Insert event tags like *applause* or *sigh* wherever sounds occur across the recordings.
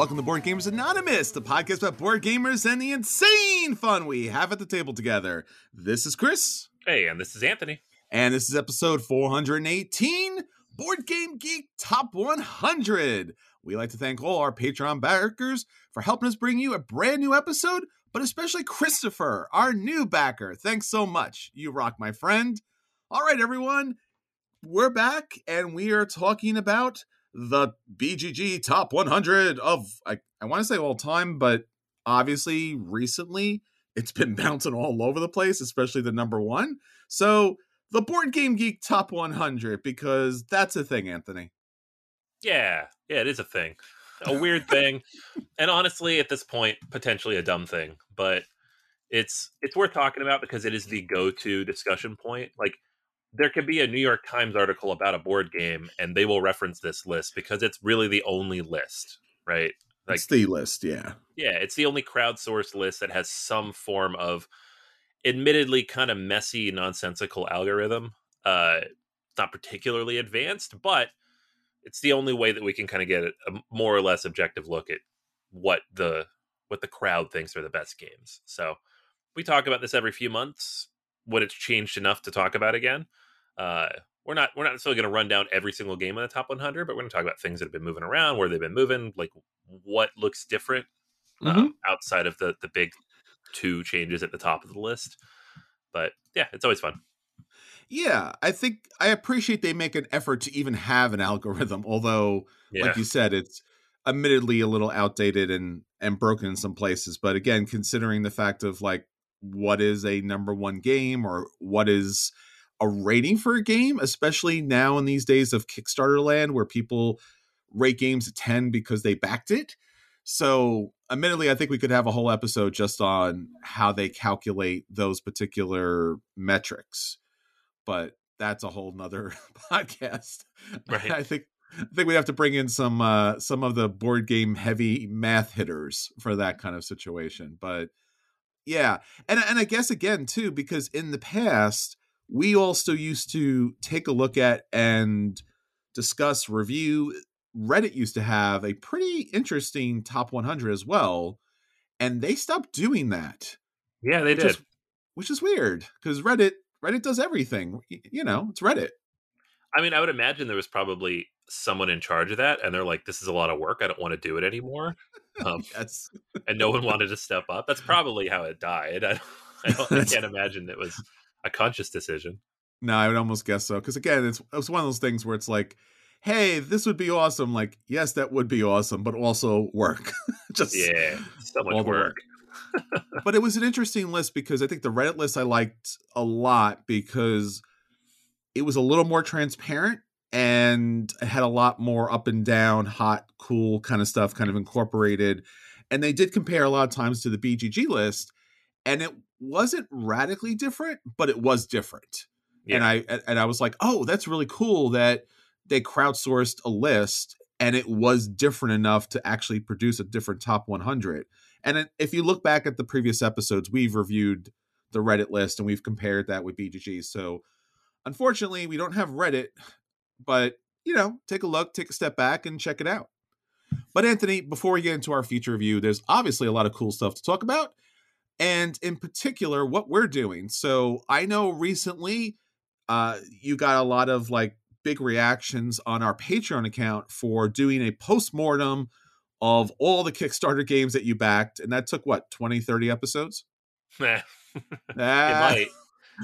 Welcome to Board Gamers Anonymous, the podcast about board gamers and the insane fun we have at the table together. This is Chris. Hey, and this is Anthony. And this is episode 418 Board Game Geek Top 100. We like to thank all our Patreon backers for helping us bring you a brand new episode, but especially Christopher, our new backer. Thanks so much. You rock, my friend. All right, everyone, we're back and we are talking about the BGG top 100 of, I, I want to say all time, but obviously recently it's been *laughs* bouncing all over the place, especially the number one. So the Board Game Geek top 100, because that's a thing, Anthony. Yeah, yeah, it is a thing. A *laughs* weird thing. And honestly, at this point, potentially a dumb thing, but it's it's worth talking about because it is the go-to discussion point. Like there could be a New York Times article about a board game and they will reference this list because it's really the only list, right? Like it's the list, yeah. Yeah, it's the only crowdsourced list that has some form of admittedly kind of messy, nonsensical algorithm. Uh not particularly advanced, but it's the only way that we can kind of get a more or less objective look at what the what the crowd thinks are the best games. So we talk about this every few months. What it's changed enough to talk about again. Uh, we're not we're not necessarily going to run down every single game in the top 100, but we're going to talk about things that have been moving around, where they've been moving, like what looks different uh, mm-hmm. outside of the the big two changes at the top of the list. But yeah, it's always fun. Yeah, I think I appreciate they make an effort to even have an algorithm, although, yeah. like you said, it's admittedly a little outdated and and broken in some places. But again, considering the fact of like what is a number one game or what is a rating for a game, especially now in these days of Kickstarter land where people rate games at 10 because they backed it. So, admittedly, I think we could have a whole episode just on how they calculate those particular metrics. But that's a whole nother *laughs* podcast. Right. I think I think we have to bring in some uh some of the board game heavy math hitters for that kind of situation. But yeah. And and I guess again too, because in the past, we also used to take a look at and discuss, review Reddit used to have a pretty interesting top 100 as well, and they stopped doing that. Yeah, they which did. Is, which is weird because Reddit Reddit does everything. You know, it's Reddit. I mean, I would imagine there was probably someone in charge of that, and they're like, "This is a lot of work. I don't want to do it anymore." Um, *laughs* yes. and no one wanted to step up. That's *laughs* probably how it died. I, *laughs* I, I can't imagine it was a conscious decision. No, I would almost guess so. Because again, it's it's one of those things where it's like, hey, this would be awesome. Like, yes, that would be awesome, but also work. Just yeah, so much work. work. but it was an interesting list because I think the Reddit list I liked a lot because it was a little more transparent and had a lot more up and down, hot, cool kind of stuff kind of incorporated. And they did compare a lot of times to the BGG list, and it wasn't radically different, but it was different. Yeah. And I and I was like, oh, that's really cool that they crowdsourced a list and it was different enough to actually produce a different top 100. And if you look back at the previous episodes, we've reviewed the Reddit list and we've compared that with BGG. So unfortunately, we don't have Reddit, but you know, take a look, take a step back and check it out. But Anthony, before we get into our feature review, there's obviously a lot of cool stuff to talk about. And in particular, what we're doing. So I know recently uh, you got a lot of like big reactions on our Patreon account for doing a post-mortem of all the Kickstarter games that you backed. And that took what, 20, 30 episodes? *laughs* it might.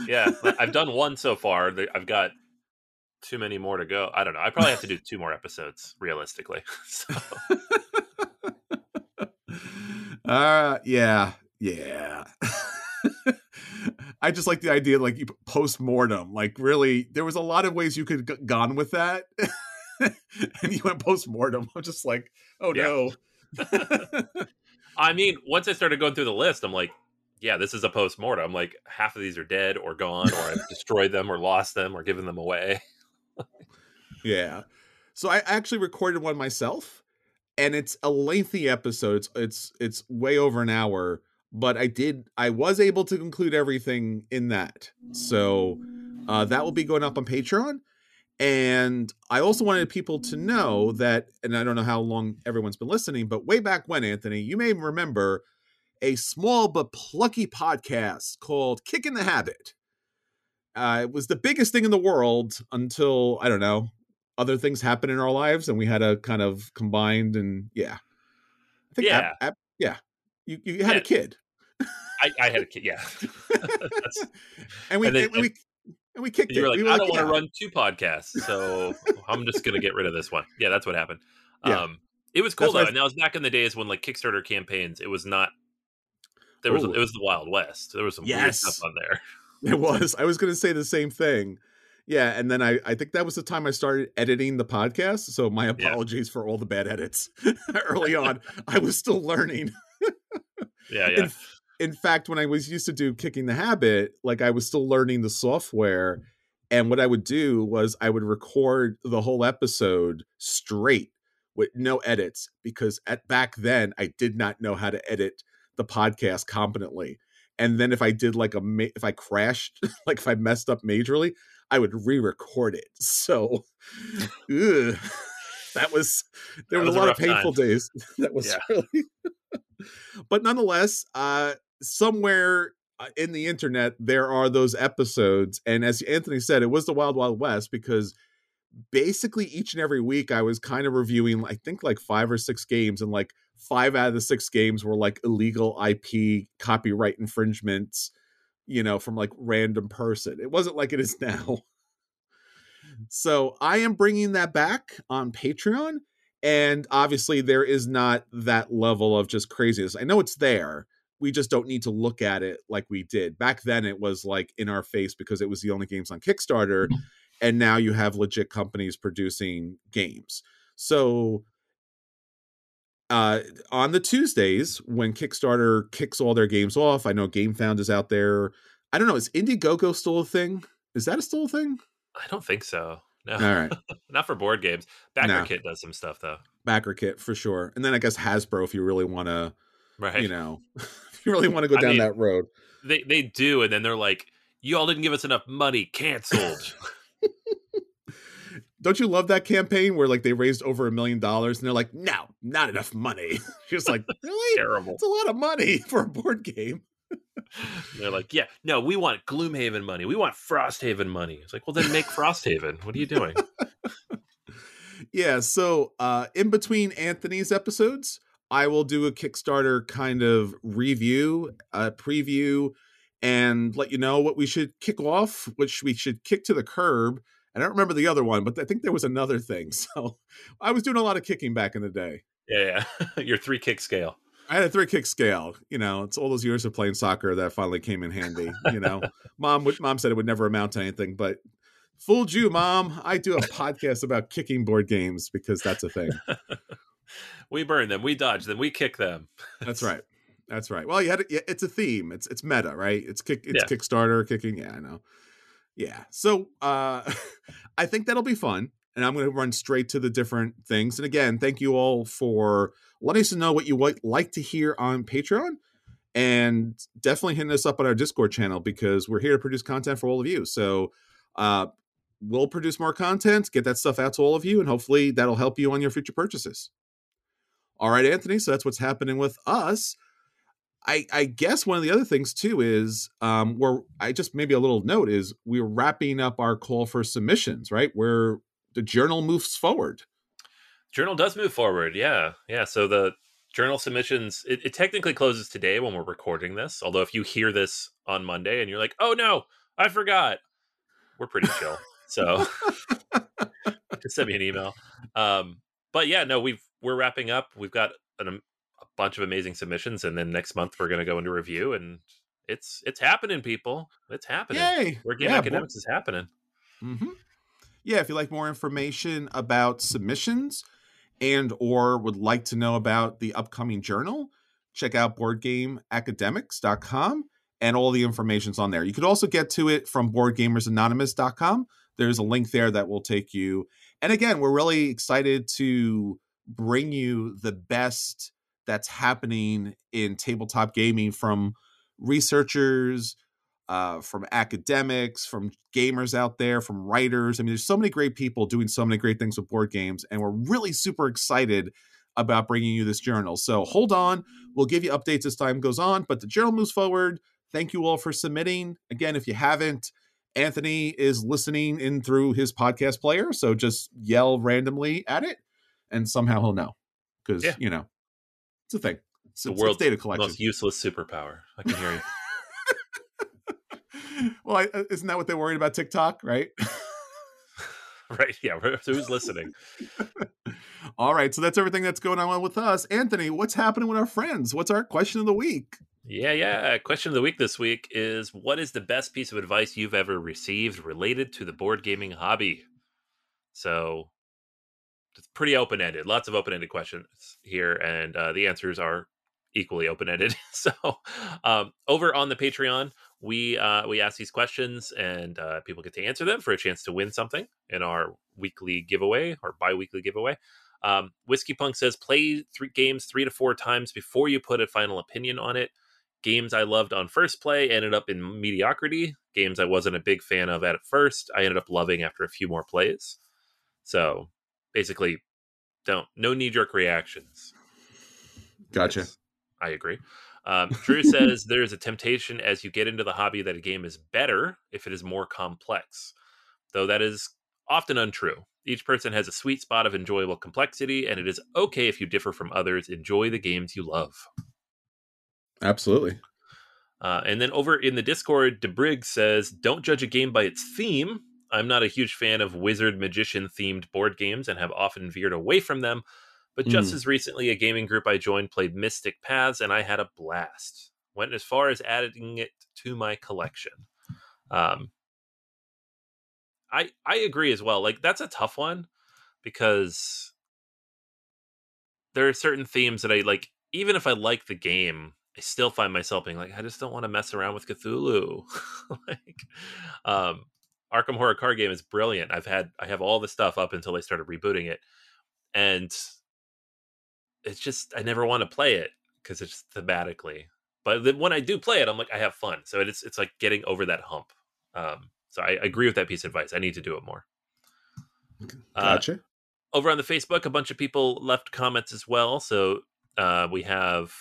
Yeah. I've done one so far. I've got too many more to go. I don't know. I probably have to do two more episodes realistically. *laughs* So. *laughs* uh yeah. Yeah. *laughs* I just like the idea, like post mortem. Like, really, there was a lot of ways you could have gone with that, and you went post mortem. I'm just like, oh yeah. no. I mean, once I started going through the list, I'm like, yeah, this is a post mortem. Like, half of these are dead or gone, or I've destroyed them, or lost them, or given them away. Yeah. So I actually recorded one myself, and it's a lengthy episode. It's it's it's way over an hour but I did I was able to include everything in that. So uh, that will be going up on Patreon. And I also wanted people to know that, and I don't know how long everyone's been listening, but way back when, Anthony, you may remember a small but plucky podcast called Kick in the Habit. Uh, it was the biggest thing in the world until, I don't know, other things happened in our lives and we had a kind of combined and yeah. I think yeah. Yeah. You, you had yeah. a kid. I, I, had a kid, yeah. *laughs* and we and, then, and, we and we kicked you it. Like, we I don't want to run two podcasts, so I'm just gonna get rid of this one. Yeah, that's what happened. Yeah. Um, it was cool that's though, and that was back in the days when like Kickstarter campaigns, it was not. There was Ooh. it was the Wild West. There was some yes. weird stuff on there. *laughs* It was. I was going to say the same thing. Yeah, and then I I think that was the time I started editing the podcast. So my apologies yeah. for all the bad edits *laughs* early on. I was still learning. yeah, *laughs* yeah. In, in fact, when I was used to do kicking the habit, like I was still learning the software. And what I would do was I would record the whole episode straight with no edits because at back then I did not know how to edit the podcast competently. And then if I did like a if I crashed, *laughs* like if I messed up majorly, I would re-record it. *laughs* So ugh, that was there was, was, a lot of painful time. days. *laughs* That was yeah. really but nonetheless, uh somewhere uh, in the internet there are those episodes and as anthony said it was the wild wild west because basically each and every week i was kind of reviewing i think like five or six games and like five out of the six games were like illegal ip copyright infringements you know from like random person it wasn't like it is *laughs* now so i am bringing that back on patreon and obviously there is not that level of just craziness i know it's there we just don't need to look at it like we did. Back then it was like in our face because it was the only games on Kickstarter mm-hmm. And now you have legit companies producing games. So uh on the Tuesdays when Kickstarter kicks all their games off, I know GameFound is out there. I don't know, is Indiegogo still a thing? Is that a still a thing? I don't think so. No. All right. *laughs* Not for board games. Backer no. Kit does some stuff though. Backer Kit for sure. And then I guess Hasbro if you really want to right. you know *laughs* if you really want to go down mean, that road. They they do, and then they're like, "You all didn't give us enough money, canceled." *laughs* don't you love that campaign where like they raised over a million dollars and they're like, no, not enough money. *laughs* She's like, really? Terrible. It's a lot of money *laughs* for a board game. they're like, yeah, no, we want Gloomhaven money. We want Frosthaven money. It's like, well, then make Frosthaven. What are you doing? *laughs* yeah. So, uh, in between Anthony's episodes, I will do a Kickstarter kind of review, a preview, and let you know what we should kick off, which we should kick to the curb. I don't remember the other one, but I think there was another thing. *laughs* So I was doing a lot of kicking back in the day. Yeah, yeah. *laughs* Your three kick scale. I had a three kick scale. You know, it's all those years of playing soccer that finally came in handy. You know, *laughs* mom would mom said it would never amount to anything, but fooled you, mom. I do a podcast about kicking board games because that's a thing. we burn them, we dodge them, we kick them. That's right. That's right. Well, you had it, it's a theme. It's it's meta, right? It's kick. It's yeah. Kickstarter kicking. Yeah, I know. Yeah. So uh, *laughs* I think that'll be fun. And I'm going to run straight to the different things. And again, thank you all for letting us know what you would like to hear on Patreon. And definitely hitting us up on our Discord channel because we're here to produce content for all of you. So uh, we'll produce more content, get that stuff out to all of you, and hopefully that'll help you on your future purchases. All right, Anthony. So that's what's happening with us. I, I guess one of the other things too is um, where I just maybe a little note is we're wrapping up our call for submissions, right? Where the journal moves forward. Journal does move forward, yeah, yeah. So the journal submissions it, it technically closes today when we're recording this. Although if you hear this on Monday and you're like, oh no, I forgot, we're pretty chill. so *laughs* just send me an email. Um, but yeah, no, we've we're wrapping up. We've got an bunch of amazing submissions, and then next month we're going to go into review, and it's it's happening, people. It's happening. Yay! Where game yeah, academics boy. is happening. Mm-hmm. Yeah, if you like more information about submissions and or would like to know about the upcoming journal, check out boardgameacademics.com and all the information's on there. You could also get to it from boardgamersanonymous.com. There's a link there that will take you. And again, we're really excited to bring you the best that's happening in tabletop gaming from researchers, uh, from academics, from gamers out there, from writers. I mean, there's so many great people doing so many great things with board games, and we're really super excited about bringing you this journal. So hold on, we'll give you updates as time goes on, but the journal moves forward. Thank you all for submitting. Again, if you haven't, Anthony is listening in through his podcast player, so just yell randomly at it, and somehow he'll know because yeah. you know it's a thing. It's, the world's data collection. most useless superpower. I can hear you. *laughs* well, I, uh, isn't that what they're worried about TikTok, right? *laughs* right. Yeah. So who's listening? *laughs* All right. So that's everything that's going on with us. Anthony, what's happening with our friends? What's our question of the week? Yeah, yeah. Question of the week this week is what is the best piece of advice you've ever received related to the board gaming hobby? So it's pretty open ended. Lots of open ended questions here, and uh, the answers are equally open ended. *laughs* so, um, over on the Patreon, we uh, we ask these questions, and uh, people get to answer them for a chance to win something in our weekly giveaway or bi weekly giveaway. Um, Whiskey Punk says play three games three to four times before you put a final opinion on it. Games I loved on first play ended up in mediocrity. Games I wasn't a big fan of at first, I ended up loving after a few more plays. So basically don't no knee jerk reactions. Gotcha. I agree. Um, Drew *laughs* says there's a temptation as you get into the hobby that a game is better if it is more complex, though that is often untrue. Each person has a sweet spot of enjoyable complexity, and it is okay if you differ from others. Enjoy the games you love. Absolutely. Uh, and then over in the Discord, DeBrig says, "Don't judge a game by its theme. I'm not a huge fan of wizard magician themed board games and have often veered away from them. But just mm. as recently, a gaming group I joined played Mystic Paths, and I had a blast. Went as far as adding it to my collection. Um, I I agree as well. Like that's a tough one because there are certain themes that I like. Even if I like the game, I still find myself being like, I just don't want to mess around with Cthulhu. *laughs* like, um, Arkham Horror card game is brilliant. I've had I have all the stuff up until they started rebooting it, and it's just I never want to play it because it's thematically. But then when I do play it, I'm like I have fun. So it's it's like getting over that hump. Um, so I, agree with that piece of advice. I need to do it more. Gotcha. Uh, over on the Facebook, a bunch of people left comments as well. So uh, we have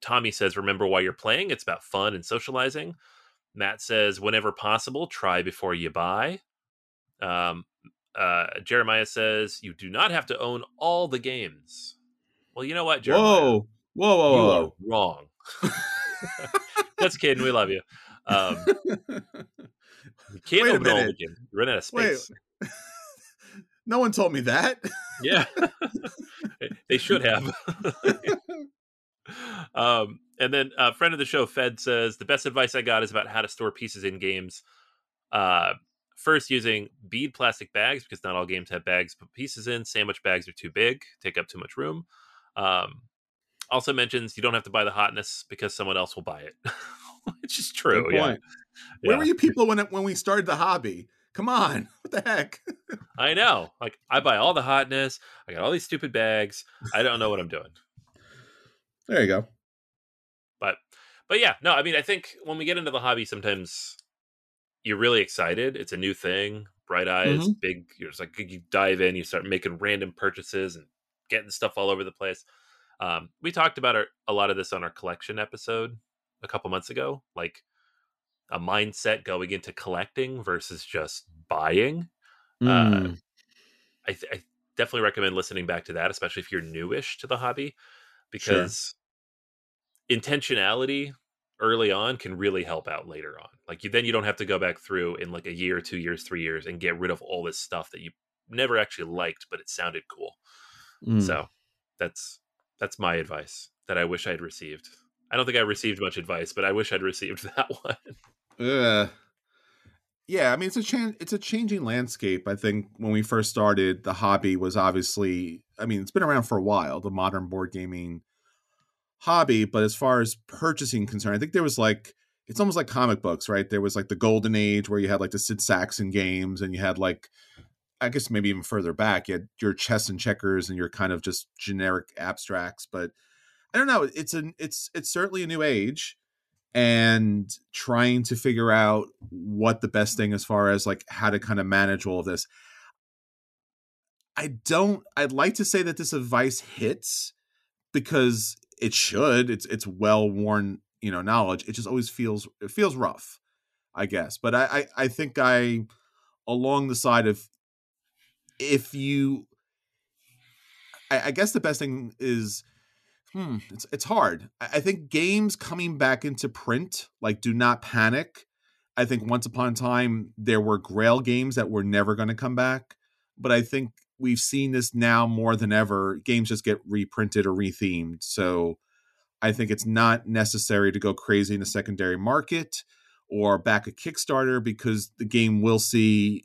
Tommy says, "Remember why you're playing. It's about fun and socializing." Matt says, "Whenever possible, try before you buy." Um, uh, Jeremiah says, "You do not have to own all the games." Well, you know what, Jeremiah? Whoa, whoa, whoa, you! Are wrong. *laughs* Just kidding. We love you. Um, *laughs* you can't Wait open all the games. You're running out of space. Wait. *laughs* no one told me that. yeah, they should have. *laughs* um, and then a friend of the show, Fed, says the best advice I got is about how to store pieces in games. Uh, first, using bead plastic bags because not all games have bags to put pieces in. Sandwich bags are too big, take up too much room. Um, also mentions you don't have to buy the hotness because someone else will buy it, *laughs* which is true. Yeah. Where yeah. were you people when it, when we started the hobby? Come on, *laughs* what the heck? I know. Like I buy all the hotness. I got all these stupid bags. I don't know what I'm doing. There you go. But but yeah, no, I mean I think when we get into the hobby sometimes you're really excited. It's a new thing, bright eyes, mm-hmm. big you're just like you dive in, you start making random purchases and getting stuff all over the place. Um, we talked about our, a lot of this on our collection episode a couple months ago, like a mindset going into collecting versus just buying. Mm. Uh, I, th- I, definitely recommend listening back to that, especially if you're newish to the hobby, because sure. intentionality early on can really help out later on. Like you, then you don't have to go back through in like a year, two years, three years, and get rid of all this stuff that you never actually liked, but it sounded cool. Mm. So that's that's my advice that I wish I'd received. I don't think I received much advice, but I wish I'd received *laughs* that one. Uh, yeah, I mean it's a cha- it's a changing landscape. I think when we first started, the hobby was obviously I mean, it's been around for a while, the modern board gaming hobby, but as far as purchasing concerned, I think there was like it's almost like comic books, right? There was like the golden age where you had like the Sid Sackson games and you had like I guess maybe even further back, you had your chess and checkers and your kind of just generic abstracts. But I don't know. It's an it's it's certainly a new age, and trying to figure out what the best thing as far as like how to kind of manage all of this. I don't. I'd like to say that this advice hits because it should. It's it's well worn, you know, knowledge. It just always feels it feels rough, I guess. But I I, I think I along the side of if you I, I, guess the best thing is hmm. It's it's hard. I, think games coming back into print like do not panic. I think once upon a time there were grail games that were never going to come back but i think we've seen this now more than ever. Games just get reprinted or rethemed so i think it's not necessary to go crazy in the secondary market or back a kickstarter because the game will see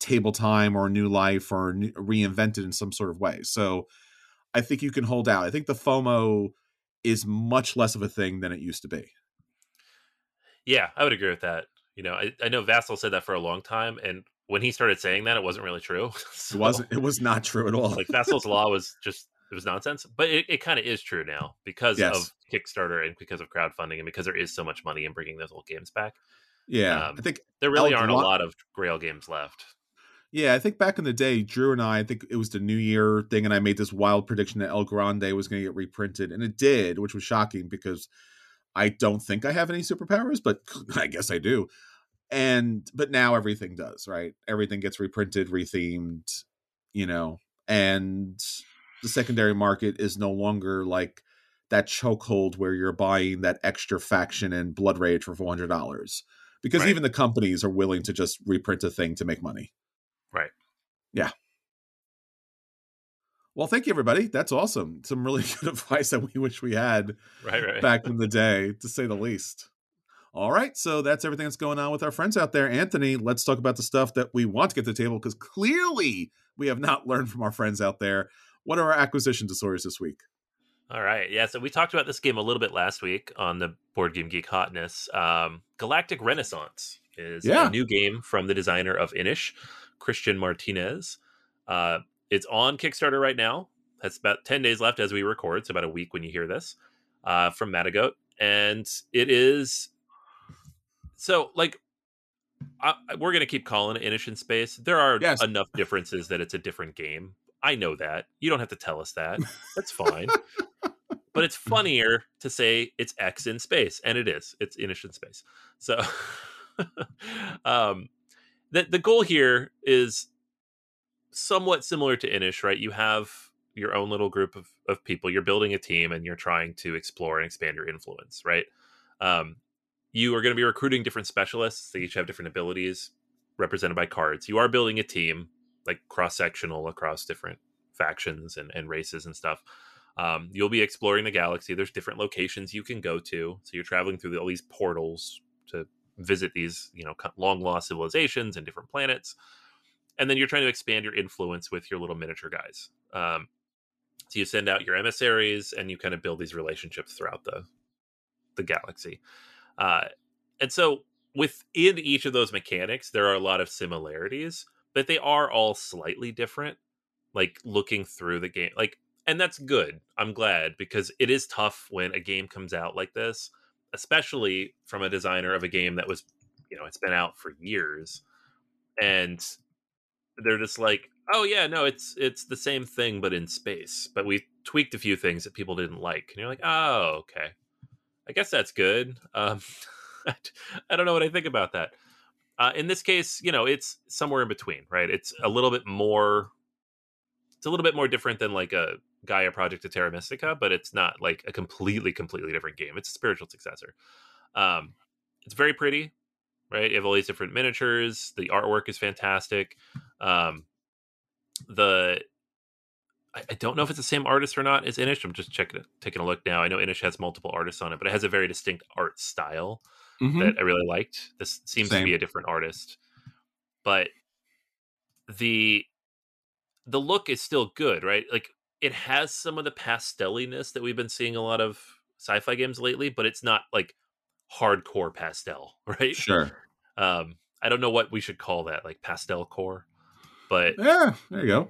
table time or new life or reinvented in some sort of way. So I think you can hold out. I think the FOMO is much less of a thing than it used to be. Yeah, I would agree with that. You know, I, I know Vasel said that for a long time, and when he started saying that, it wasn't really true. so, *laughs* it wasn't. It was not true at all. like Vasel's *laughs* law was just it was nonsense, but it, it kind of is true now because yes. of Kickstarter and because of crowdfunding and because there is so much money in bringing those old games back. Yeah, um, I think there really aren't a lot of Grail games left. Yeah, I think back in the day, Drew and I, I think it was the New Year thing, and I made this wild prediction that El Grande was going to get reprinted, and it did, which was shocking because I don't think I have any superpowers, but *laughs* I guess I do. And but now everything does, right? Everything gets reprinted, rethemed, you know, and the secondary market is no longer like that chokehold where you're buying that extra faction and blood rage for four hundred dollars because right. even the companies are willing to just reprint a thing to make money. Yeah. Well, thank you, everybody. That's awesome. Some really *laughs* good advice that we wish we had right, right. back in the day, to say the least. All right, so that's everything that's going on with our friends out there. Anthony, let's talk about the stuff that we want to get to the table because clearly we have not *laughs* learned from our friends out there. What are our acquisition stories this week? All right, yeah. So we talked about this game a little bit last week on the Board Game Geek Hotness. Um, Galactic Renaissance is yeah. a new game from the designer of Inis. Christian Martinez. Uh, it's on Kickstarter right now. That's about 10 days left as we record. It's about a week when you hear this uh, from Matagot. And it is so like I, we're going to keep calling it Inis in Space. There are yes. enough differences that it's a different game. I know that. You don't have to tell us that. That's fine. but it's funnier to say it's X in space, and it is. It's Inis in space. So, *laughs* um, the the goal here is somewhat similar to Inis, right? You have your own little group of, of people. You're building a team, and you're trying to explore and expand your influence, right? Um, you are going to be recruiting different specialists. They each have different abilities represented by cards. You are building a team, like cross sectional across different factions and, and races and stuff. Um, you'll be exploring the galaxy. There's different locations you can go to. So you're traveling through all these portals to visit these, you know, long lost civilizations and different planets. And then you're trying to expand your influence with your little miniature guys. Um, so you send out your emissaries and you kind of build these relationships throughout the the galaxy. Uh, and so within each of those mechanics, there are a lot of similarities, but they are all slightly different. Like looking through the game, like, and that's good. I'm glad because it is tough when a game comes out like this, especially from a designer of a game that was, you know, it's been out for years, and they're just like, oh yeah, no, it's it's the same thing but in space, but we tweaked a few things that people didn't like, and you're like, oh okay, I guess that's good. Um, *laughs* I don't know what I think about that. Uh, in this case, you know, it's somewhere in between, right? It's a little bit more. It's a little bit more different than like a Gaia Project to Terra Mystica, but it's not like a completely, completely different game. It's a spiritual successor. Um, it's very pretty, right? You have all these different miniatures. The artwork is fantastic. Um, the I, I don't know if it's the same artist or not as Inis. I'm just checking taking a look now. I know Inis has multiple artists on it, but it has a very distinct art style mm-hmm. that I really liked. This seems same. to be a different artist, but the the look is still good, right? Like it has some of the pasteliness that we've been seeing a lot of sci-fi games lately, but it's not like hardcore pastel, *laughs* right? Sure. Um, I don't know what we should call that, like pastel core, but yeah, there you go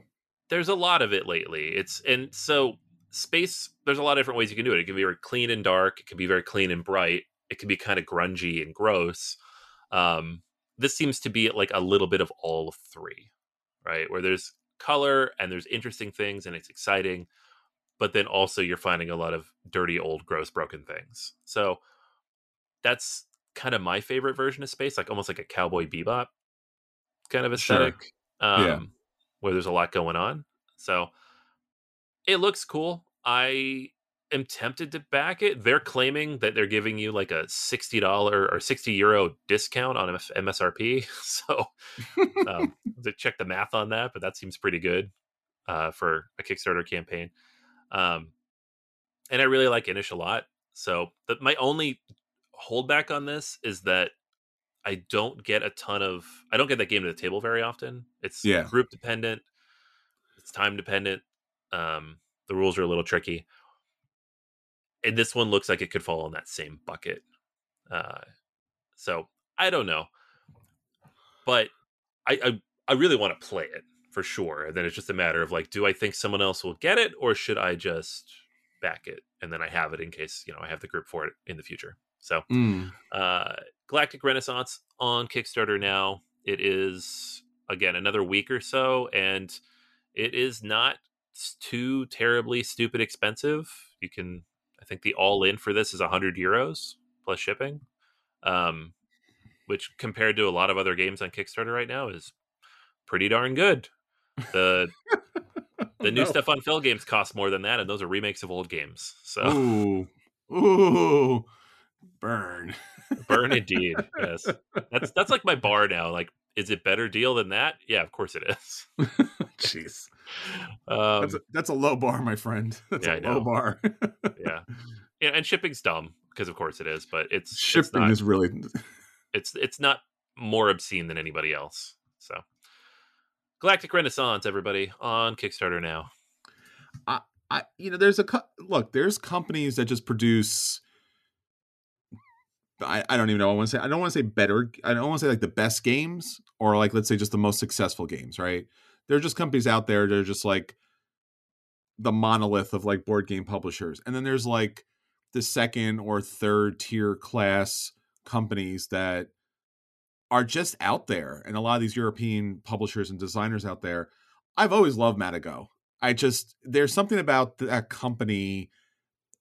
there's a lot of it lately. It's and so space. There's a lot of different ways you can do it. It can be very clean and dark. It can be very clean and bright. It can be kind of grungy and gross. Um, this seems to be like a little bit of all three, right? Where there's color and there's interesting things and it's exciting, but then also you're finding a lot of dirty, old, gross, broken things. So that's kind of my favorite version of space, like almost like a cowboy bebop kind of aesthetic. Sure. Um, yeah where there's a lot going on. So it looks cool. I am tempted to back it. They're claiming that they're giving you like a $60 or 60 euro discount on MSRP. *laughs* So um, *laughs* to check the math on that, but that seems pretty good uh, for a Kickstarter campaign. Um, and I really like Inis a lot. So the, my only holdback on this is that I don't get a ton of I don't get that game to the table very often. It's yeah. group dependent. It's time dependent. Um, the rules are a little tricky. And this one looks like it could fall in that same bucket. Uh, so I don't know. But I, I I really want to play it for sure. And then it's just a matter of like, do I think someone else will get it or should I just back it and then I have it in case, you know, I have the group for it in the future. So mm. uh Galactic Renaissance on Kickstarter now. It is again another week or so, and it is not too terribly stupid expensive. You can, think, the all in for this is hundred euros plus shipping, um, which compared to a lot of other games on Kickstarter right now is pretty darn good. The *laughs* the new no. stuff on Fel Games costs more than that, and those are remakes of old games. So, ooh, ooh, burn. Burn indeed. *laughs* Yes. That's that's like my bar now. Like, is it better deal than that? Yeah, of course it is. *laughs* Jeez. *laughs* Um, that's, a, that's a low bar, my friend. *laughs* That's yeah, a low bar. *laughs* yeah. Yeah, and shipping's dumb because of course it is, but it's shipping it's not, is really it's it's not more obscene than anybody else. So Galactic Renaissance, everybody, on Kickstarter now. I, I you know, there's a look, there's companies that just produce I, I don't even know. What I want to say I don't want to say better. I don't want to say like the best games or like let's say just the most successful games, right? There are just companies out there that are just like the monolith of like board game publishers. And then there's like the second or third tier class companies that are just out there, and a lot of these European publishers and designers out there. I've always loved Matagot. I just there's something about that company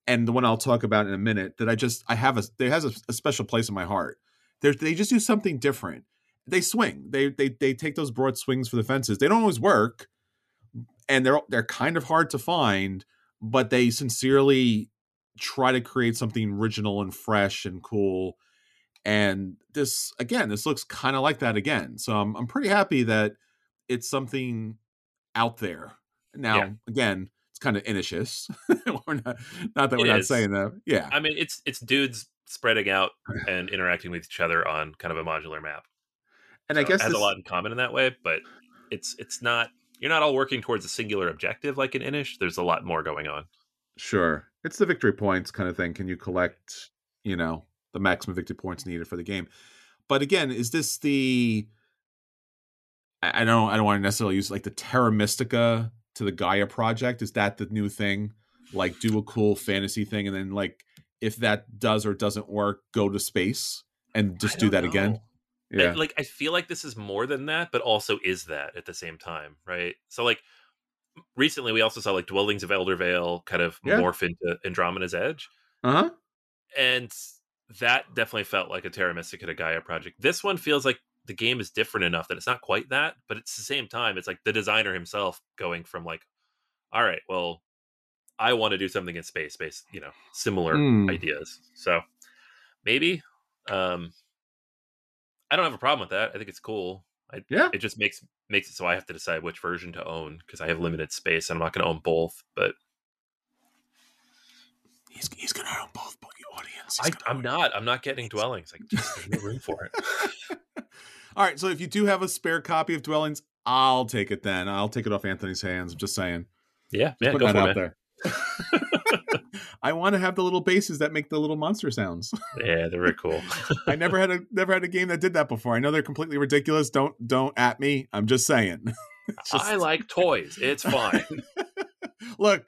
and the one I'll talk about in a minute that I just I have a there has a, a special place in my heart. They they just do something different. They swing. They they they take those broad swings for the fences. They don't always work, and they're they're kind of hard to find, but they sincerely try to create something original and fresh and cool. And this again, this looks kind of like that again. So I'm I'm pretty happy that it's something out there. Now, yeah. again, it's kind of inicious. *laughs* we're not, not that we're not saying that. Yeah. I mean, it's it's dudes spreading out *laughs* and interacting with each other on kind of a modular map. And so I guess it has this... a lot in common in that way, but it's it's not you're not all working towards a singular objective like in Inis. There's a lot more going on. Sure. It's the victory points kind of thing. Can you collect, you know, the maximum victory points needed for the game? But again, is this the I don't I don't want to necessarily use like the Terra Mystica to the Gaia project? Is that the new thing? Like do a cool fantasy thing and then like if that does or doesn't work, go to space and just do that know. again? Yeah. like I feel like this is more than that, but also is that at the same time, right? So like recently we also saw like Dwellings of Elder Vale kind of yeah. morph into Andromeda's Edge. Uh-huh. And that definitely felt like a Terra Mystica to Gaia project. This one feels like the game is different enough that it's not quite that, but it's the same time. It's like the designer himself going from like, all right, well, I want to do something in space based, you know, similar mm. ideas. So maybe, um, I don't have a problem with that. I think it's cool. I, yeah, it just makes makes it so I have to decide which version to own because I have limited space and I'm not going to own both. But he's he's going to own both. But audience, I, am not. I'm not getting dwellings. Like, just, there's no room for it. *laughs* All right, so if you do have a spare copy of Dwellings, I'll take it then. I'll take it off Anthony's hands. I'm just saying. Yeah, yeah, go that for out there. *laughs* *laughs* I want to have the little bases that make the little monster sounds. *laughs* Yeah, they're very cool. I never had a never had a game that did that before. I know they're completely ridiculous. Don't don't at me. I'm just saying. *laughs* just... I like toys. It's fine. *laughs* Look,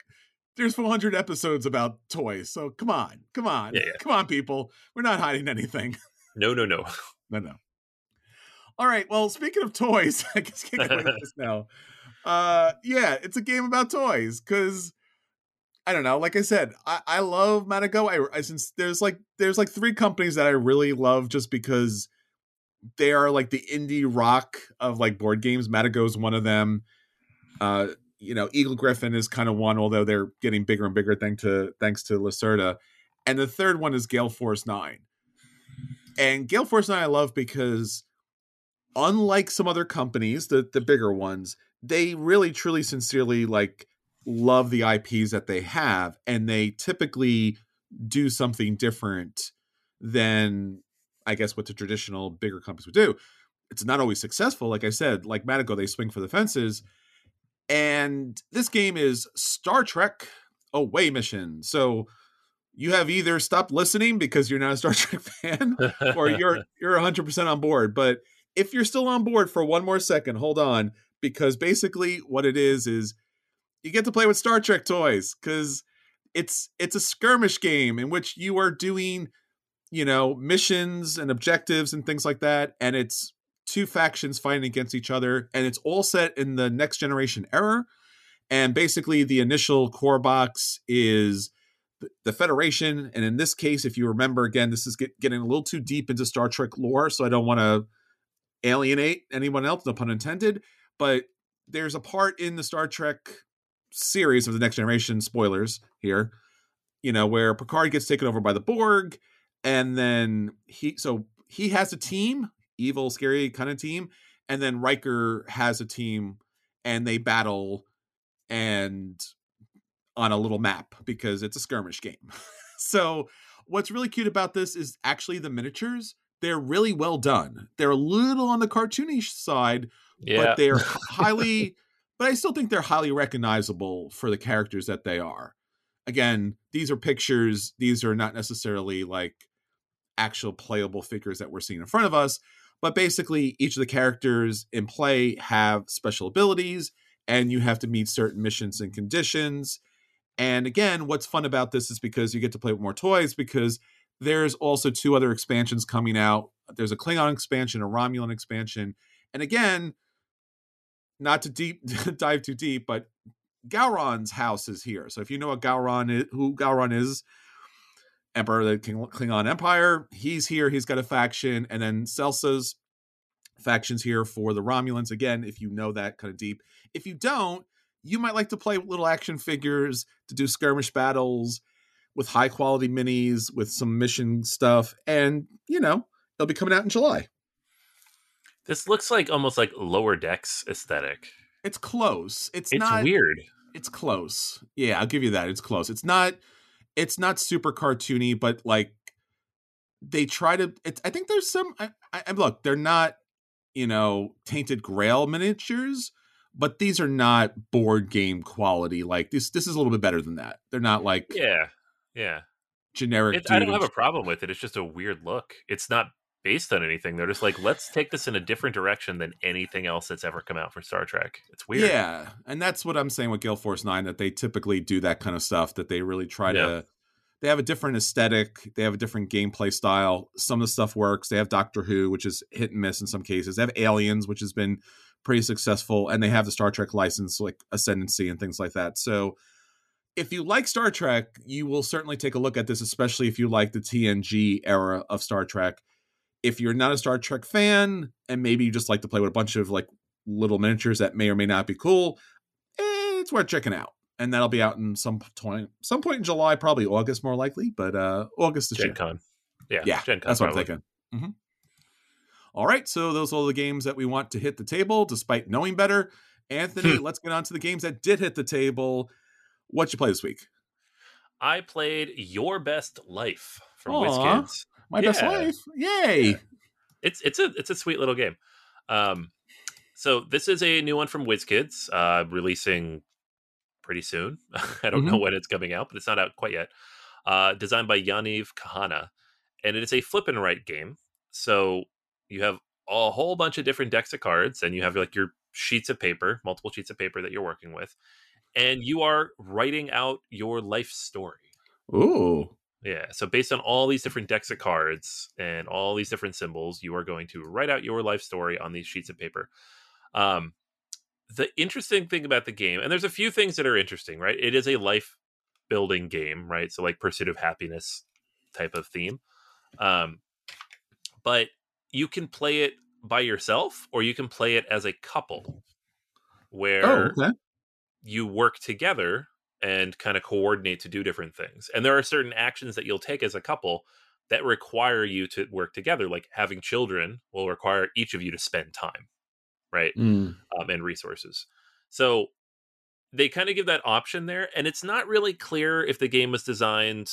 there's 400 episodes about toys, so come on, come on, yeah, yeah. come on, people. We're not hiding anything. No, no, no, no, no. All right. Well, speaking of toys, I guess can't get this now. Uh, yeah, it's a game about toys because I don't know. Like I said, I, I love Matagot. I, I since there's like there's like three companies that I really love just because they are like the indie rock of like board games. Matagot's one of them. Uh, you know, Eagle-Gryphon is kind of one, although they're getting bigger and bigger thanks to thanks to Lacerda. And the third one is Gale Force Nine. And Gale Force Nine I love because unlike some other companies, the the bigger ones, they really truly sincerely like love the IPs that they have and they typically do something different than I guess what the traditional bigger companies would do. It's not always successful, like I said, like Matagot, they swing for the fences. And this game is Star Trek Away Mission. So you have either stopped listening because you're not a Star *laughs* Trek fan or you're *laughs* you're 100% on board, but if you're still on board for one more second, hold on, because basically what it is is you get to play with Star Trek toys because it's it's a skirmish game in which you are doing, you know, missions and objectives and things like that, and it's two factions fighting against each other, and it's all set in the next generation era. And basically, the initial core box is the Federation, and in this case, if you remember, again, this is get, getting a little too deep into Star Trek lore, so I don't want to alienate anyone else, no pun intended. But there's a part in the Star Trek series of the Next Generation, spoilers here, you know, where Picard gets taken over by the Borg, and then he, so he has a team, evil, scary kind of team, and then Riker has a team, and they battle and on a little map because it's a skirmish game. *laughs* so what's really cute about this is actually the miniatures they're really well done. They're a little on the cartoonish side, yeah. but they're *laughs* highly but I still think they're highly recognizable for the characters that they are. Again, these are pictures, these are not necessarily like actual playable figures that we're seeing in front of us, but basically each of the characters in play have special abilities and you have to meet certain missions and conditions. And again, what's fun about this is because you get to play with more toys because there's also two other expansions coming out there's a Klingon expansion, a Romulan expansion, and again, not to deep *laughs* dive too deep, but Gowron's house is here. So if you know what Gowron is, who Gowron is, Emperor of the Klingon Empire, he's here. He's got a faction, and then Sela's factions here for the Romulans. Again, if you know that kind of deep. If you don't, you might like to play little action figures to do skirmish battles with high quality minis with some mission stuff, and you know it'll be coming out in July. This looks like almost like lower decks aesthetic. It's close. It's, it's not weird. It's close. Yeah, I'll give you that. It's close. It's not. It's not super cartoony, but like they try to. It's. I think there's some. I, I look. They're not. You know, tainted Grail miniatures, but these are not board game quality. Like this. This is a little bit better than that. They're not like. Yeah. Yeah. Generic. I don't have a problem with it. It's just a weird look. It's not based on anything. They're just like, let's take this in a different direction than anything else that's ever come out for Star Trek. It's weird. Yeah, and that's what I'm saying with Gale Force Nine that they typically do that kind of stuff. That they really try yeah. to. They have a different aesthetic. They have a different gameplay style. Some of the stuff works. They have Doctor Who, which is hit and miss in some cases. They have Aliens, which has been pretty successful, and they have the Star Trek license, like Ascendancy and things like that. So if you like Star Trek, you will certainly take a look at this, especially if you like the TNG era of Star Trek if you're not a Star Trek fan and maybe you just like to play with a bunch of like little miniatures that may or may not be cool, eh, it's worth checking out. And that'll be out in some point, some point in July, probably August, more likely. But uh August is Gen Con. Yeah, yeah, Gen Con that's what I'm thinking. Mm-hmm. All right, so those are the games that we want to hit the table, despite knowing better. Anthony, hmm. let's get on to the games that did hit the table. What you play this week? I played Your Best Life from WizKids my yeah. best life. Yay! Yeah. It's it's a it's a sweet little game. Um, so this is a new one from WizKids, uh, releasing pretty soon. *laughs* I don't mm-hmm. know when it's coming out, but it's not out quite yet. Uh, designed by Yaniv Kahana, and it is a flip and write game. So you have a whole bunch of different decks of cards, and you have like your sheets of paper, multiple sheets of paper that you're working with, and you are writing out your life story. Ooh. Yeah. So based on all these different decks of cards and all these different symbols, you are going to write out your life story on these sheets of paper. Um, the interesting thing about the game, and there's a few things that are interesting, right? It is a life building game, right? So like pursuit of happiness type of theme. Um, but you can play it by yourself or you can play it as a couple where oh, okay. you work together and kind of coordinate to do different things. And there are certain actions that you'll take as a couple that require you to work together. Like having children will require each of you to spend time, right? Mm. Um, and resources. So they kind of give that option there. And it's not really clear if the game was designed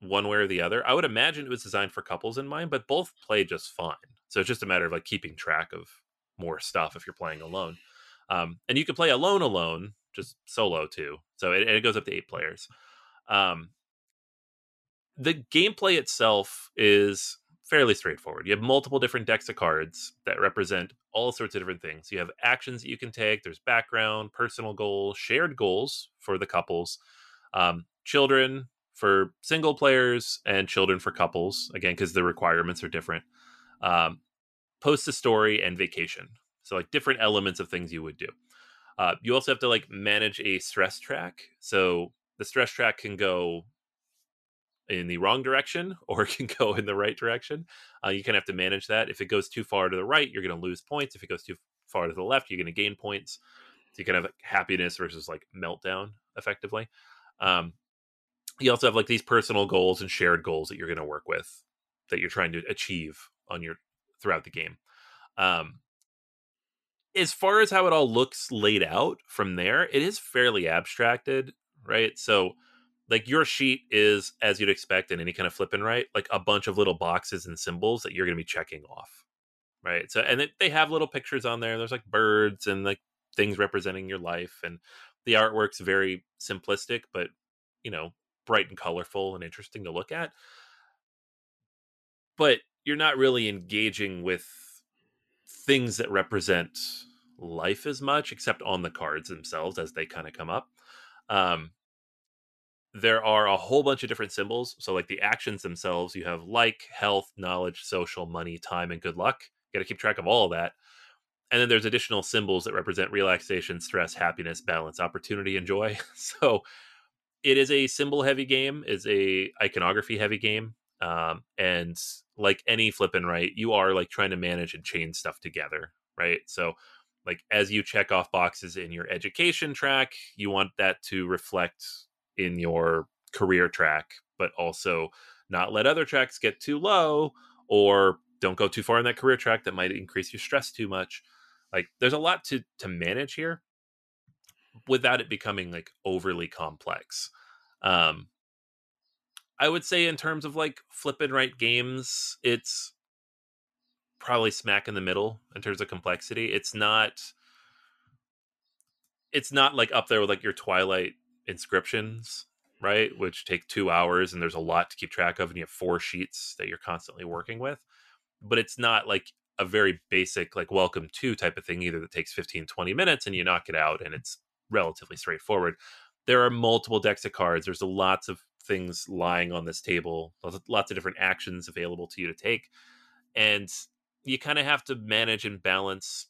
one way or the other. I would imagine it was designed for couples in mind, but both play just fine. So it's just a matter of like keeping track of more stuff if you're playing alone. Um, and you can play alone alone just solo too. So it, it goes up to eight players. Um, the gameplay itself is fairly straightforward. You have multiple different decks of cards that represent all sorts of different things. You have actions that you can take. There's background, personal goals, shared goals for the couples, um, children for single players, and children for couples. Again, because the requirements are different. Um, post a story and vacation. So like different elements of things you would do. Uh, you also have to like manage a stress track. So the stress track can go in the wrong direction *laughs* or it can go in the right direction. Uh, you kind of have to manage that. If it goes too far to the right, you're going to lose points. If it goes too far to the left, you're going to gain points. So you can have like, happiness versus like meltdown effectively. Um, you also have like these personal goals and shared goals that you're going to work with that you're trying to achieve on your throughout the game. Um, as far as how it all looks laid out from there, it is fairly abstracted, right? So, like your sheet is as you'd expect in any kind of flip and write, like a bunch of little boxes and symbols that you're going to be checking off, right? So, and it, they have little pictures on there. There's like birds and like things representing your life, and the artwork's very simplistic, but you know, bright and colorful and interesting to look at. But you're not really engaging with things that represent life as much, except on the cards themselves as they kind of come up. Um, there are a whole bunch of different symbols. So, like the actions themselves, you have like, health, knowledge, social, money, time, and good luck. You got to keep track of all of that. And then there's additional symbols that represent relaxation, stress, happiness, balance, opportunity, and joy. *laughs* So, it is a symbol heavy game, is a iconography heavy game. Um, and like any flipping right, you are like trying to manage and chain stuff together, right? So, like as you check off boxes in your education track, you want that to reflect in your career track, but also not let other tracks get too low or don't go too far in that career track that might increase your stress too much. Like there's a lot to to manage here without it becoming like overly complex. Um I would say in terms of like flip and write games, it's probably smack in the middle in terms of complexity. It's not it's not like up there with like your Twilight inscriptions, right? Which take two hours and there's a lot to keep track of, and you have four sheets that you're constantly working with. But it's not like a very basic, like welcome to type of thing either that takes 15, 20 minutes and you knock it out and it's relatively straightforward. There are multiple decks of cards. There's lots of things lying on this table, lots of different actions available to you to take. And you kind of have to manage and balance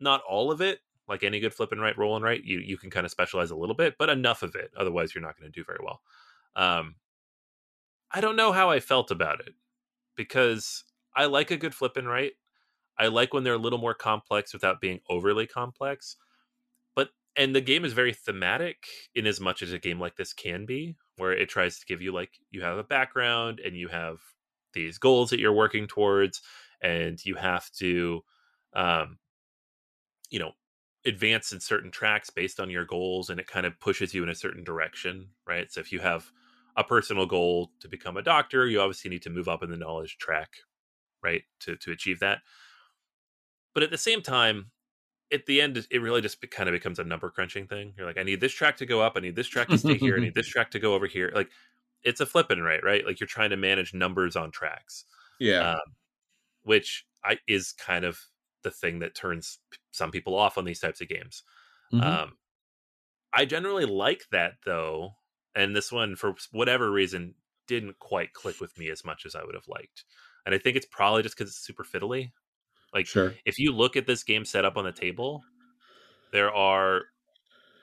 not all of it like any good flip and right, roll and right, you you can kind of specialize a little bit, but enough of it. Otherwise, you're not going to do very well. Um, I don't know how I felt about it because I like a good flip and right. I like when they're a little more complex without being overly complex. And the game is very thematic in as much as a game like this can be, where it tries to give you like you have a background and you have these goals that you're working towards, and you have to um, you know advance in certain tracks based on your goals and it kind of pushes you in a certain direction right? So if you have a personal goal to become a doctor you obviously need to move up in the knowledge track right to to achieve that. But at the same time at the end it really just kind of becomes a number crunching thing you're like i need this track to go up i need this track to stay here i need this *laughs* track to go over here like it's a flipping right right like you're trying to manage numbers on tracks yeah um, which i is kind of the thing that turns some people off on these types of games. Mm-hmm. Um, I generally like that though, and this one for whatever reason didn't quite click with me as much as I would have liked. And I think it's probably just because it's super fiddly. Like, sure. if you look at this game set up on the table, there are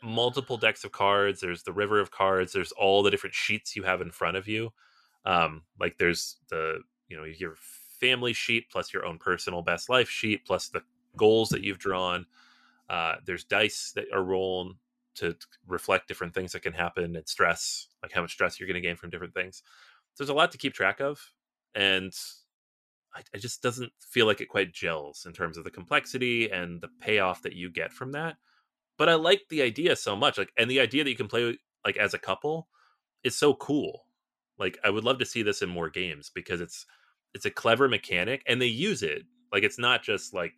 multiple decks of cards. There's the river of cards. There's all the different sheets you have in front of you. Um, like there's the you know your family sheet plus your own personal best life sheet plus the goals that you've drawn. Uh, there's dice that are rolling to reflect different things that can happen and stress, like how much stress you're going to gain from different things. So there's a lot to keep track of, and it just doesn't feel like it quite gels in terms of the complexity and the payoff that you get from that. But I like the idea so much, like, and the idea that you can play like as a couple is so cool. Like, I would love to see this in more games because it's it's a clever mechanic and they use it. Like, it's not just like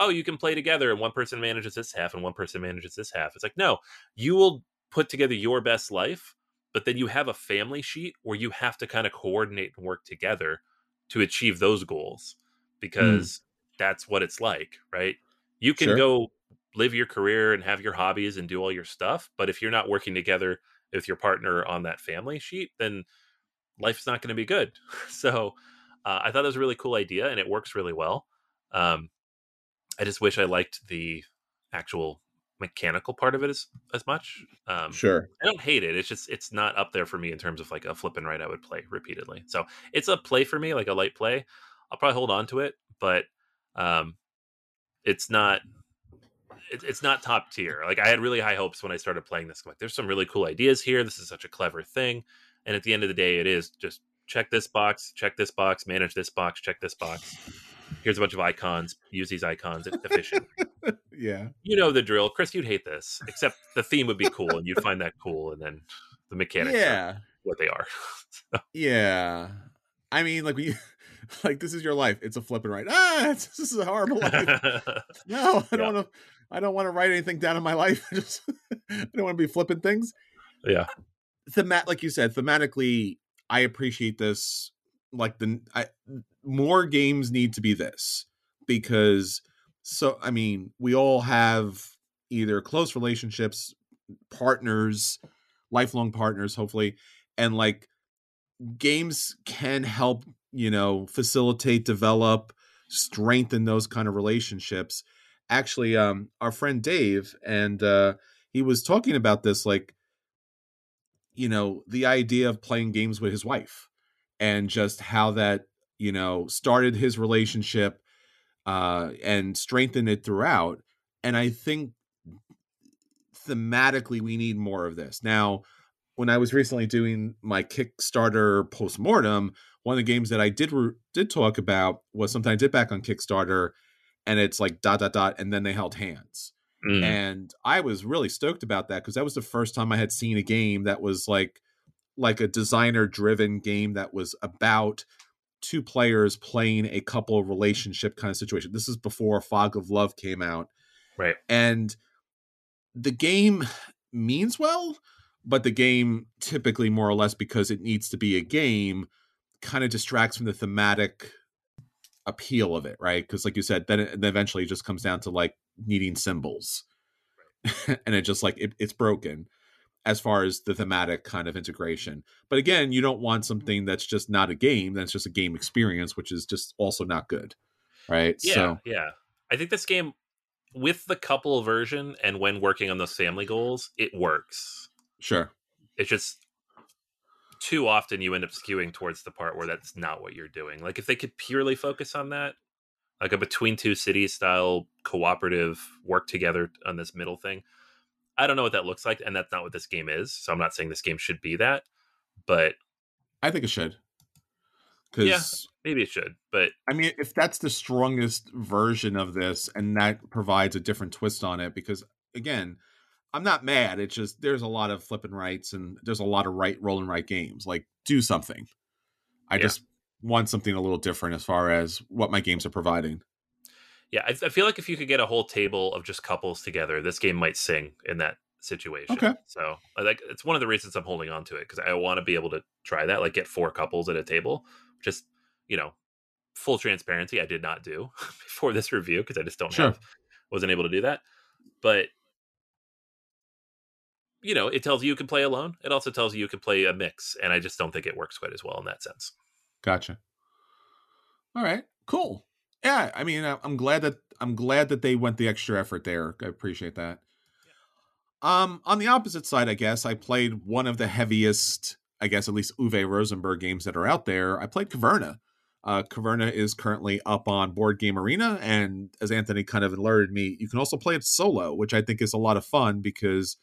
oh, you can play together and one person manages this half and one person manages this half. It's like, no, you will put together your best life, but then you have a family sheet where you have to kind of coordinate and work together to achieve those goals hmm. because mm. that's what it's like, right? You can sure. go live your career and have your hobbies and do all your stuff, but if you're not working together with your partner on that family sheet, then life's not going to be good. *laughs* so, uh, I thought that was a really cool idea and it works really well. Um, I just wish I liked the actual mechanical part of it as as much. Um, sure, I don't hate it. It's just it's not up there for me in terms of like a flip and right I would play repeatedly. So it's a play for me, like a light play. I'll probably hold on to it, but um, it's not it, it's not top tier. Like I had really high hopes when I started playing this. like, there's some really cool ideas here. This is such a clever thing, and at the end of the day, it is just check this box, check this box, manage this box, check this box here's a bunch of icons. Use these icons efficiently. *laughs* yeah, you know the drill, Chris. You'd hate this, except the theme would be cool, and you'd find that cool, and then the mechanics, yeah, what they are. *laughs* Yeah, I mean, like we. *laughs* Like this is your life. It's a flipping right. Ah, this is a horrible life. no, I don't yeah. want to. I don't want to write anything down in my life. I just I don't want to be flipping things. Yeah. Themat, like you said, thematically, I appreciate this like the I, more games need to be this because so I mean we all have either close relationships, partners, lifelong partners, hopefully, and like games can help you know facilitate, develop, strengthen those kind of relationships. Actually, um, our friend Dave and uh, he was talking about this, like you know, the idea of playing games with his wife and just how that you know started his relationship uh, and strengthened it throughout. And I think thematically we need more of this. Now, when I was recently doing my Kickstarter postmortem, one of the games that I did re- did talk about was something I did back on Kickstarter, and it's like dot dot dot, and then they held hands. Mm. And I was really stoked about that because that was the first time I had seen a game that was like like a designer driven game that was about two players playing a couple relationship kind of situation. This is before Fog of Love came out. Right. And the game means well, but the game typically more or less because it needs to be a game kind of distracts from the thematic appeal of it, right? Because like you said, then it then eventually it just comes down to like needing symbols. *laughs* and it just like it, it's broken as far as the thematic kind of integration. But again, you don't want mm-hmm. something that's just not a game, that's just a game experience, which is just also not good. Right. Yeah. So, yeah. I think this game with the couple version and when working on those family goals, it works. Sure. It's just too often you end up skewing towards the part where that's not what you're doing. Like if they could purely focus on that, like a between two cities style cooperative work together on this middle thing. I don't know what that looks like, and that's not what this game is. So I'm not saying this game should be that, but I think it should. Cause yeah, maybe it should. But I mean, if that's the strongest version of this, and that provides a different twist on it, because again, I'm not mad. It's just there's a lot of flipping rights, and there's a lot of right rolling right games. Like do something. I yeah. just want something a little different as far as what my games are providing. Yeah, I, I, feel like if you could get a whole table of just couples together, this game might sing in that situation. Okay. So like it's one of the reasons I'm holding on to it because I want to be able to try that, like get four couples at a table. Just you know, full transparency, I did not do *laughs* before this review because I just don't sure. have wasn't able to do that. But you know, it tells you you can play alone. It also tells you you can play a mix, and I just don't think it works quite as well in that sense. Gotcha. All right, cool. Yeah, I mean, I'm glad that I'm glad that they went the extra effort there. I appreciate that. Yeah. Um, on the opposite side, I guess I played one of the heaviest, I guess at least Uwe Rosenberg games that are out there. I played Caverna. Uh, Caverna is currently up on Board Game Arena, and as Anthony kind of alerted me, you can also play it solo, which I think is a lot of fun because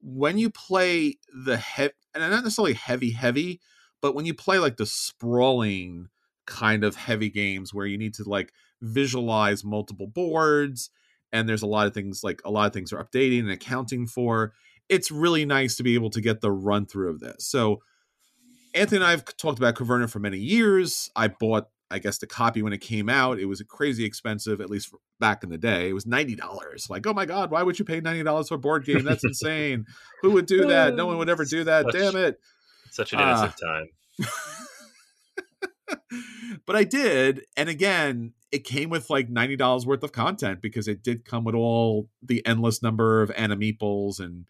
when you play the heavy, and not necessarily heavy, heavy, but when you play like the sprawling kind of heavy games where you need to like visualize multiple boards and there's a lot of things like a lot of things are updating and accounting for. It's really nice to be able to get the run through of this. So anthony and i have talked about caverna for many years. I bought i guess the copy when it came out. It was crazy expensive at least back in the day. It was $90 like oh my god why would you pay $90 for a board game? That's insane. Who would do that? No one would ever *laughs* do that. Damn it. such an innocent uh, time but I did. And again, it came with like $90 worth of content because it did come with all the endless number of animeeples and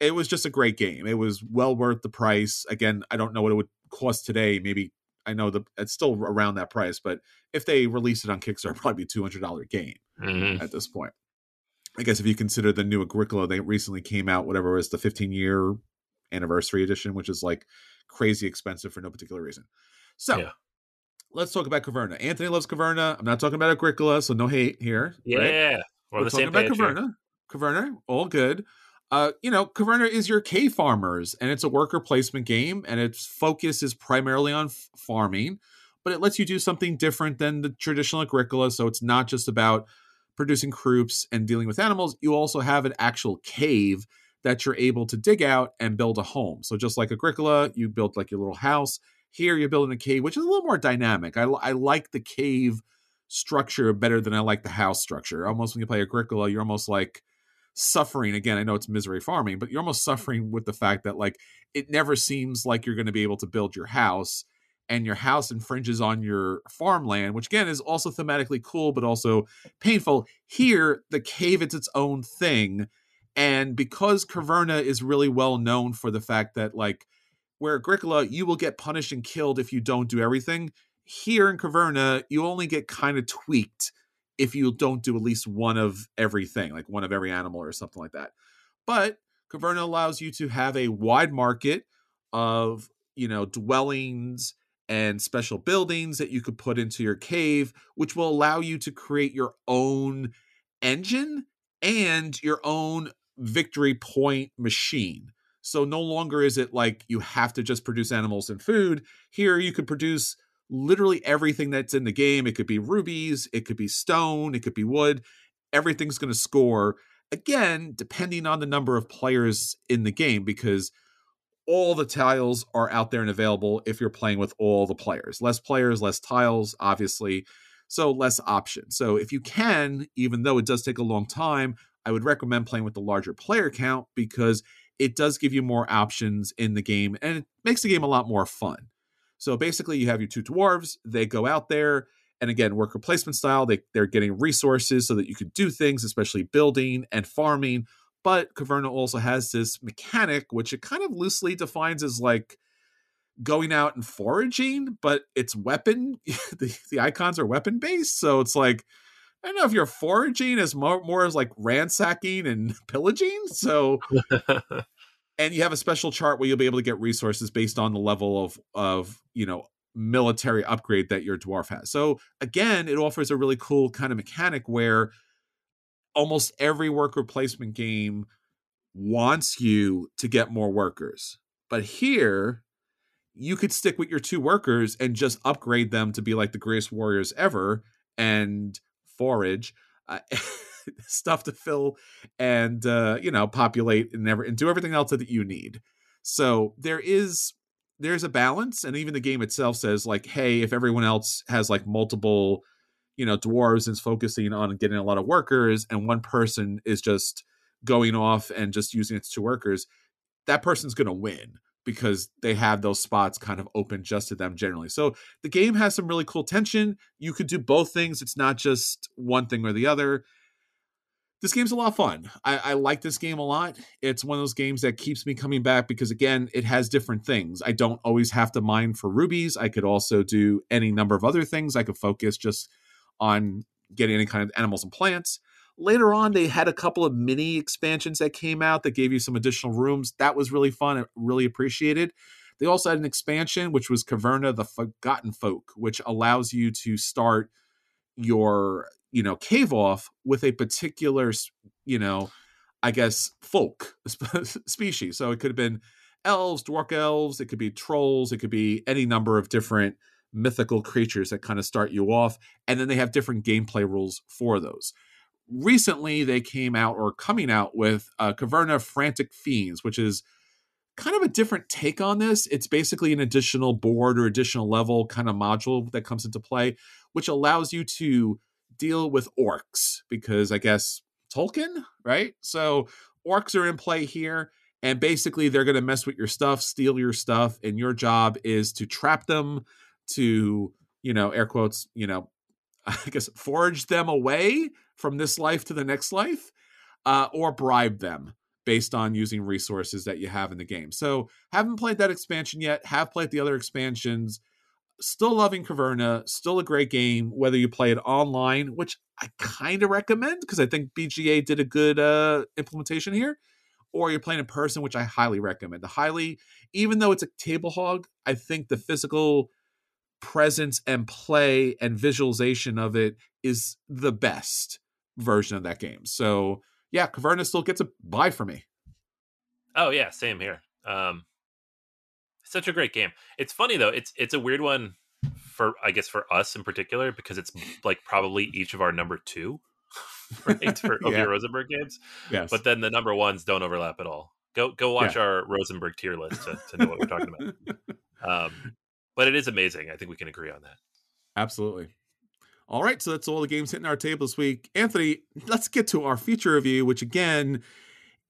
it was just a great game. It was well worth the price. Again, I don't know what it would cost today. Maybe I know that it's still around that price, but if they release it on Kickstarter, *laughs* probably be $200 game mm-hmm. at this point. I guess if you consider the new Agricola, they recently came out, whatever was the 15 year anniversary edition, which is like crazy expensive for no particular reason. So yeah let's talk about Caverna. Anthony loves Caverna. I'm not talking about Agricola, so no hate here. Yeah, right? we're, we're talking about Caverna. Caverna, all good. Uh, you know, Caverna is your cave farmers, and it's a worker placement game, and its focus is primarily on f- farming, but it lets you do something different than the traditional Agricola. So it's not just about producing crops and dealing with animals. You also have an actual cave that you're able to dig out and build a home. So just like Agricola, you build like your little house here, you're building a cave, which is a little more dynamic. I, I like the cave structure better than I like the house structure. Almost when you play Agricola, you're almost like suffering. Again, I know it's misery farming, but you're almost mm. suffering with the fact that like it never seems like you're going to be able to build your house and your house infringes on your farmland, which again is also thematically cool, but also painful. Here, the cave it's its own thing And because Caverna is really well known for the fact that, like, where Agricola, you will get punished and killed if you don't do everything. Here in Caverna, you only get kind of tweaked if you don't do at least one of everything, like one of every animal or something like that. But Caverna allows you to have a wide market of, you know, dwellings and special buildings that you could put into your cave, which will allow you to create your own engine and your own victory point machine. So no longer is it like you have to just produce animals and food. Here you could produce literally everything that's in the game. It could be rubies, it could be stone, it could be wood. Everything's going to score again, depending on the number of players in the game, because all the tiles are out there and available if you're playing with all the players. Less players, less tiles, obviously. So less options. So if you can, even though it does take a long time, I would recommend playing with the larger player count because it does give you more options in the game and it makes the game a lot more fun. So basically, you have your two dwarves, they go out there, and again, worker placement style, they, they're getting resources so that you could do things, especially building and farming. But Caverna also has this mechanic, which it kind of loosely defines as like going out and foraging, but it's weapon. *laughs* the, the icons are weapon based. So it's like, I don't know if you're foraging is more, more as like ransacking and *laughs* pillaging. So, *laughs* and you have a special chart where you'll be able to get resources based on the level of of you know military upgrade that your dwarf has. So again, it offers a really cool kind of mechanic where almost every worker placement game wants you to get more workers. But here, you could stick with your two workers and just upgrade them to be like the greatest warriors ever and forage uh, *laughs* stuff to fill and uh, you know populate and never and do everything else that you need. So there is there's a balance and even the game itself says like hey if everyone else has like multiple you know dwarves is focusing on getting a lot of workers and one person is just going off and just using its two workers that person's going to win because they have those spots kind of open just to them generally. So the game has some really cool tension. You could do both things. It's not just one thing or the other. This game's a lot of fun. I, I like this game a lot. It's one of those games that keeps me coming back because again, it has different things. I don't always have to mine for rubies. I could also do any number of other things. I could focus just on getting any kind of animals and plants. Later on, they had a couple of mini expansions that came out that gave you some additional rooms. That was really fun. I really appreciated. They also had an expansion, which was Caverna the Forgotten Folk, which allows you to start your, you know, cave off with a particular, you know, I guess folk *laughs* species. So it could have been elves, dwarf elves, it could be trolls, it could be any number of different mythical creatures that kind of start you off. And then they have different gameplay rules for those recently they came out or coming out with uh, Caverna Frantic Fiends, which is kind of a different take on this. It's basically an additional board or additional level kind of module that comes into play, which allows you to deal with orcs because I guess Tolkien, right? So orcs are in play here. And basically, they're going to mess with your stuff, steal your stuff, and your job is to trap them, to, you know, air quotes, you know, *laughs* I guess forge them away from this life to the next life, uh, or bribe them based on using resources that you have in the game. So, haven't played that expansion yet, have played the other expansions. Still loving Caverna, still a great game, whether you play it online, which I kind of recommend because I think BGA did a good uh, implementation here, or you're playing in person, which I highly recommend. The highly, even though it's a table hog, I think the physical presence and play and visualization of it is the best version of that game. So yeah, Caverna still gets a buy for me. Oh yeah, same here. Um, such a great game. It's funny though. It's it's a weird one for I guess for us in particular because it's like probably each of our number two, *laughs* right? For *laughs* yeah. Rosenberg games. Yes. But then the number ones don't overlap at all. Go go watch yeah. our Rosenberg tier list to, to know what we're talking about. *laughs* Um, but it is amazing. I think we can agree on that. Absolutely. All right, so that's all the games hitting our table this week. Anthony, let's get to our feature review, which again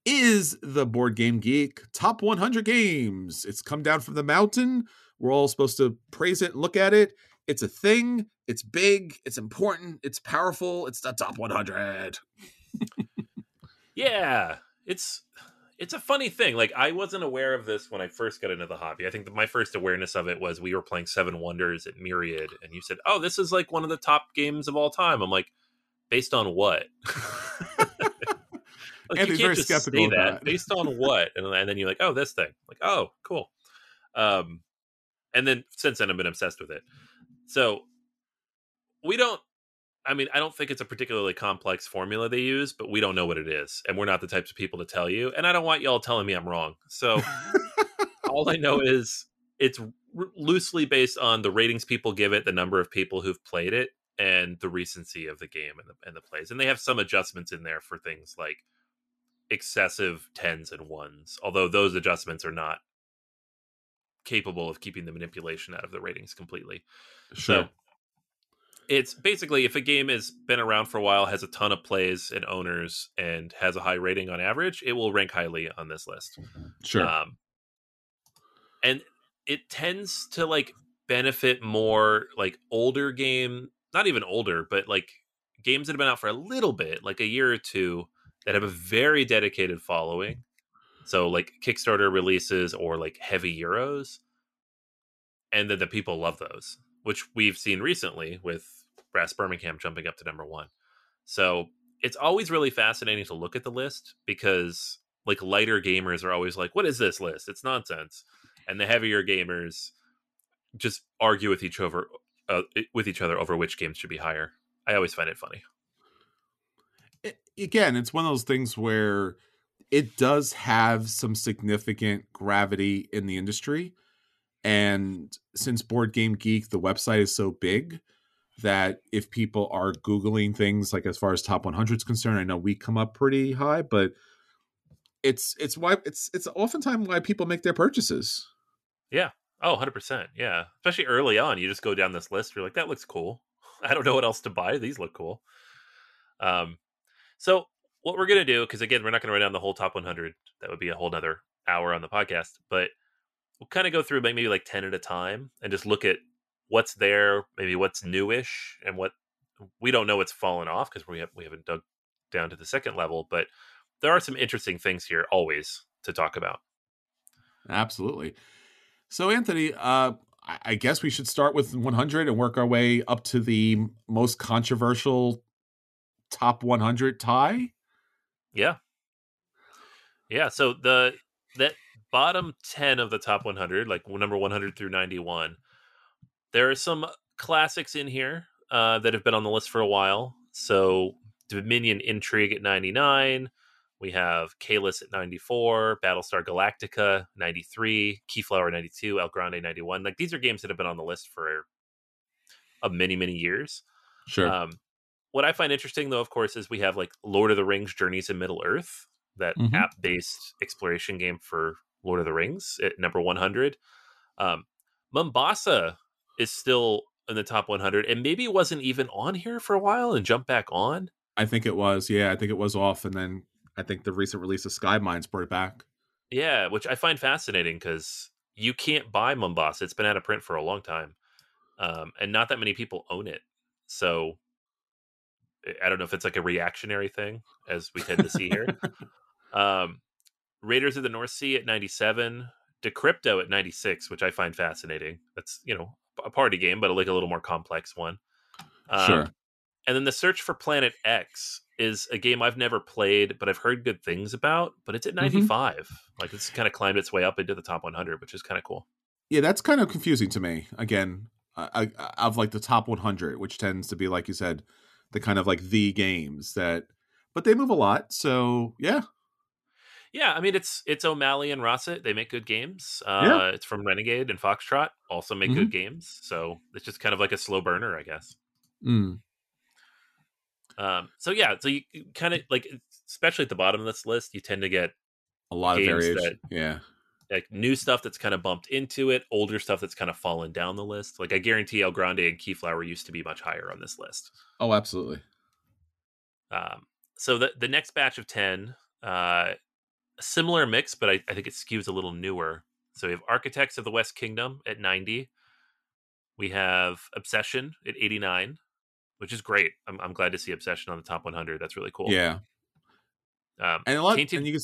is the Board Game Geek Top 100 Games. It's come down from the mountain. We're all supposed to praise it, look at it. It's a thing. It's big. It's important. It's powerful. It's the top 100. *laughs* yeah, it's it's a funny thing. Like I wasn't aware of this when I first got into the hobby. I think that my first awareness of it was we were playing Seven Wonders at Myriad, and you said, "Oh, this is like one of the top games of all time." I'm like, based on what? *laughs* like, you can't just say that. that. based on *laughs* what, and, and then you're like, "Oh, this thing." Like, oh, cool. Um, and then since then, I've been obsessed with it. So we don't I mean, I don't think it's a particularly complex formula they use, but we don't know what it is, and we're not the types of people to tell you. And I don't want y'all telling me I'm wrong. So all I know *laughs* is it's r- loosely based on the ratings people give it, the number of people who've played it, and the recency of the game and the, and the plays. And they have some adjustments in there for things like excessive tens and ones, although those adjustments are not capable of keeping the manipulation out of the ratings completely. Sure. So it's basically if a game has been around for a while, has a ton of plays and owners, and has a high rating on average, it will rank highly on this list. Sure. Um, and it tends to like benefit more like older game, not even older, but like games that have been out for a little bit, like a year or two, that have a very dedicated following. So like Kickstarter releases or like heavy euros, and then the people love those, which we've seen recently with Brass Birmingham jumping up to number one. So it's always really fascinating to look at the list because like lighter gamers are always like, "What is this list? It's nonsense," and the heavier gamers just argue with each over uh, with each other over which games should be higher. I always find it funny. It, again, it's one of those things where it does have some significant gravity in the industry, and since Board Game Geek, the website is so big, that if people are googling things like as far as top 100 is concerned i know we come up pretty high but it's it's why it's it's oftentimes why people make their purchases. Yeah. Oh 100% yeah. Especially early on you just go down this list you're like that looks cool. *laughs* I don't know what else to buy. These look cool. Um so what we're gonna do because again we're not gonna write down the whole top 100 that would be a whole nother hour on the podcast but we'll kind of go through maybe like 10 at a time and just look at what's there, maybe what's newish, and what we don't know what's fallen off because we have we haven't dug down to the second level. But there are some interesting things here always to talk about. Absolutely. So Anthony, uh, I guess we should start with 100 and work our way up to the most controversial top 100 tie. Yeah. Yeah. So the that bottom 10 of the top 100, like number 100 through 91, there are some classics in here uh, that have been on the list for a while. So Dominion Intrigue at 99. We have Caylus at 94, Battlestar Galactica 93, Keyflower 92, El Grande 91. Like these are games that have been on the list for a many, many years. Sure. Um, what I find interesting, though, of course, is we have like Lord of the Rings Journeys in Middle Earth, that mm-hmm. app based exploration game for Lord of the Rings at number 100. Um, Mombasa is still in the top 100 and maybe it wasn't even on here for a while and jumped back on. I think it was. Yeah, I think it was off. And then I think the recent release of Sky Mines brought it back. Yeah, which I find fascinating because you can't buy Mombasa. It's been out of print for a long time. Um, and not that many people own it. So I don't know if it's like a reactionary thing, as we tend to see here. *laughs* um, Raiders of the North Sea at 97, Decrypto at 96, which I find fascinating. That's, you know, a party game, but like a little more complex one. Um, sure. And then the Search for Planet X is a game I've never played, but I've heard good things about. But it's at 95. Mm-hmm. Like it's kind of climbed its way up into the top 100, which is kind of cool. Yeah, that's kind of confusing to me. Again, I, I, of like the top 100, which tends to be like you said, the kind of like the games that, but they move a lot. So yeah, yeah, I mean it's it's O'Malley and Rosset. They make good games. Uh, yeah. It's from Renegade and Foxtrot. Also make mm-hmm. good games. So it's just kind of like a slow burner, I guess. Mm. Um, so yeah, so you kind of like, especially at the bottom of this list, you tend to get a lot of variation. That, yeah, like new stuff that's kind of bumped into it, older stuff that's kind of fallen down the list. Like I guarantee El Grande and Keyflower used to be much higher on this list. Oh, absolutely. Um, so the the next batch of ten uh, a similar mix, but I, I think it skews a little newer. So we have Architects of the West Kingdom at 90. We have Obsession at 89, which is great. I'm, I'm glad to see Obsession on the top 100. That's really cool. Yeah. Um, and a lot, Tainted... and you can,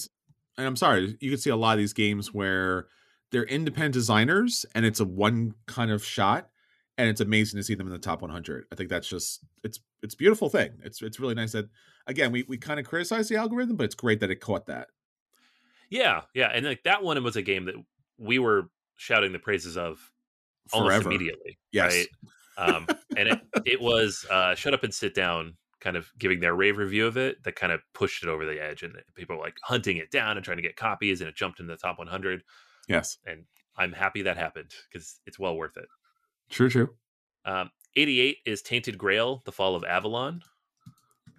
and I'm sorry, you can see a lot of these games where they're independent designers and it's a one kind of shot and it's amazing to see them in the top 100. I think that's just it's it's beautiful thing. It's it's really nice that again we we kind of criticize the algorithm, but it's great that it caught that. Yeah, yeah, and like that one was a game that we were shouting the praises of almost immediately. Yes. Right? Um, and it it was uh, shut up and sit down, kind of giving their rave review of it that kind of pushed it over the edge, and people were like hunting it down and trying to get copies, and it jumped into the top 100. Yes. And I'm happy that happened because it's well worth it. True, true. Um, 88 is Tainted Grail: The Fall of Avalon.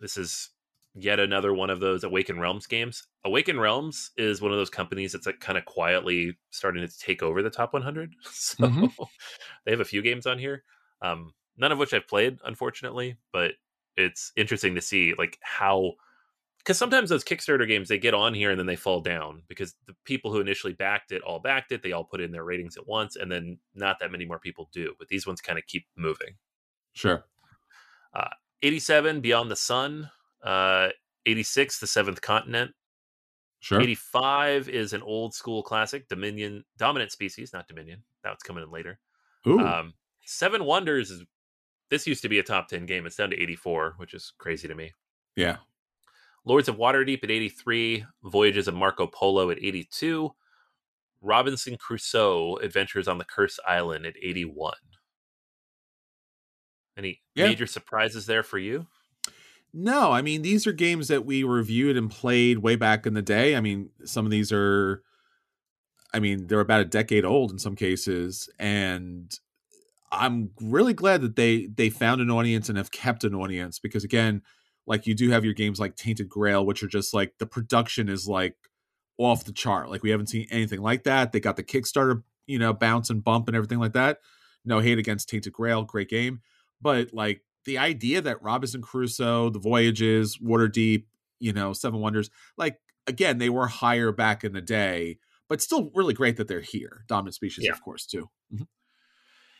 This is yet another one of those Awaken Realms games. Awaken Realms is one of those companies that's like kind of quietly starting to take over the top 100. *laughs* So Mhm. *laughs* they have a few games on here, um, none of which I've played, unfortunately. But it's interesting to see like how because sometimes those Kickstarter games they get on here and then they fall down because the people who initially backed it all backed it. They all put in their ratings at once, and then not that many more people do. But these ones kind of keep moving. Sure. Uh, 87 Beyond the Sun, uh, 86 The Seventh Continent, Sure. 85 is an old school classic, Dominion Dominant Species, not Dominion. That's coming in later. Ooh. Um, Seven Wonders is this used to be a top 10 game. It's down to 84, which is crazy to me. yeah. Lords of Waterdeep at 83, Voyages of Marco Polo at 82, Robinson Crusoe Adventures on the Curse Island at 81. Any Yeah. major surprises there for you? No, I mean these are games that we reviewed and played way back in the day. I mean, some of these are I mean, they're about a decade old in some cases and I'm really glad that they they found an audience and have kept an audience because again, like you do have your games like Tainted Grail which are just like the production is like off the chart. Like we haven't seen anything like that. They got the Kickstarter, you know, bounce and bump and everything like that. No hate against Tainted Grail, great game, but like the idea that Robinson Crusoe, The Voyages, Waterdeep, you know, Seven Wonders, like again, they were higher back in the day, but still really great that they're here. Dominant species, Yeah. of course, too. Mm-hmm.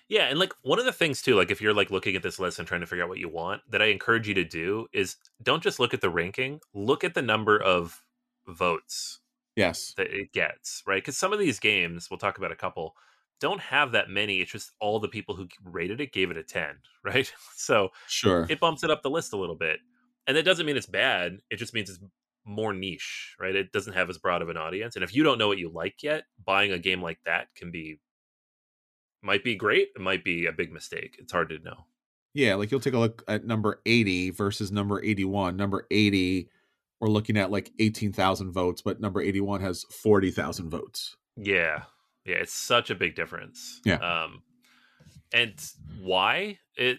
Yeah, and like one of the things too, like if you're like looking at this list and trying to figure out what you want, that I encourage you to do is don't just look at the ranking, look at the number of votes Yes. that it gets, right? Because some of these games, we'll talk about a couple, don't have that many. It's just all the people who rated it gave it a 10, *laughs* right? So Sure. it bumps it up the list a little bit. And that doesn't mean it's bad. It just means it's more niche, right? It doesn't have as broad of an audience. And if you don't know what you like yet, buying a game like that can be might be great, it might be a big mistake. It's hard to know. yeah, like you'll take a look at number 80 versus number 81. Number 80, we're looking at like 18,000 votes, but number 81 has 40,000 votes. Yeah. Yeah, it's such a big difference. Yeah. Um and why it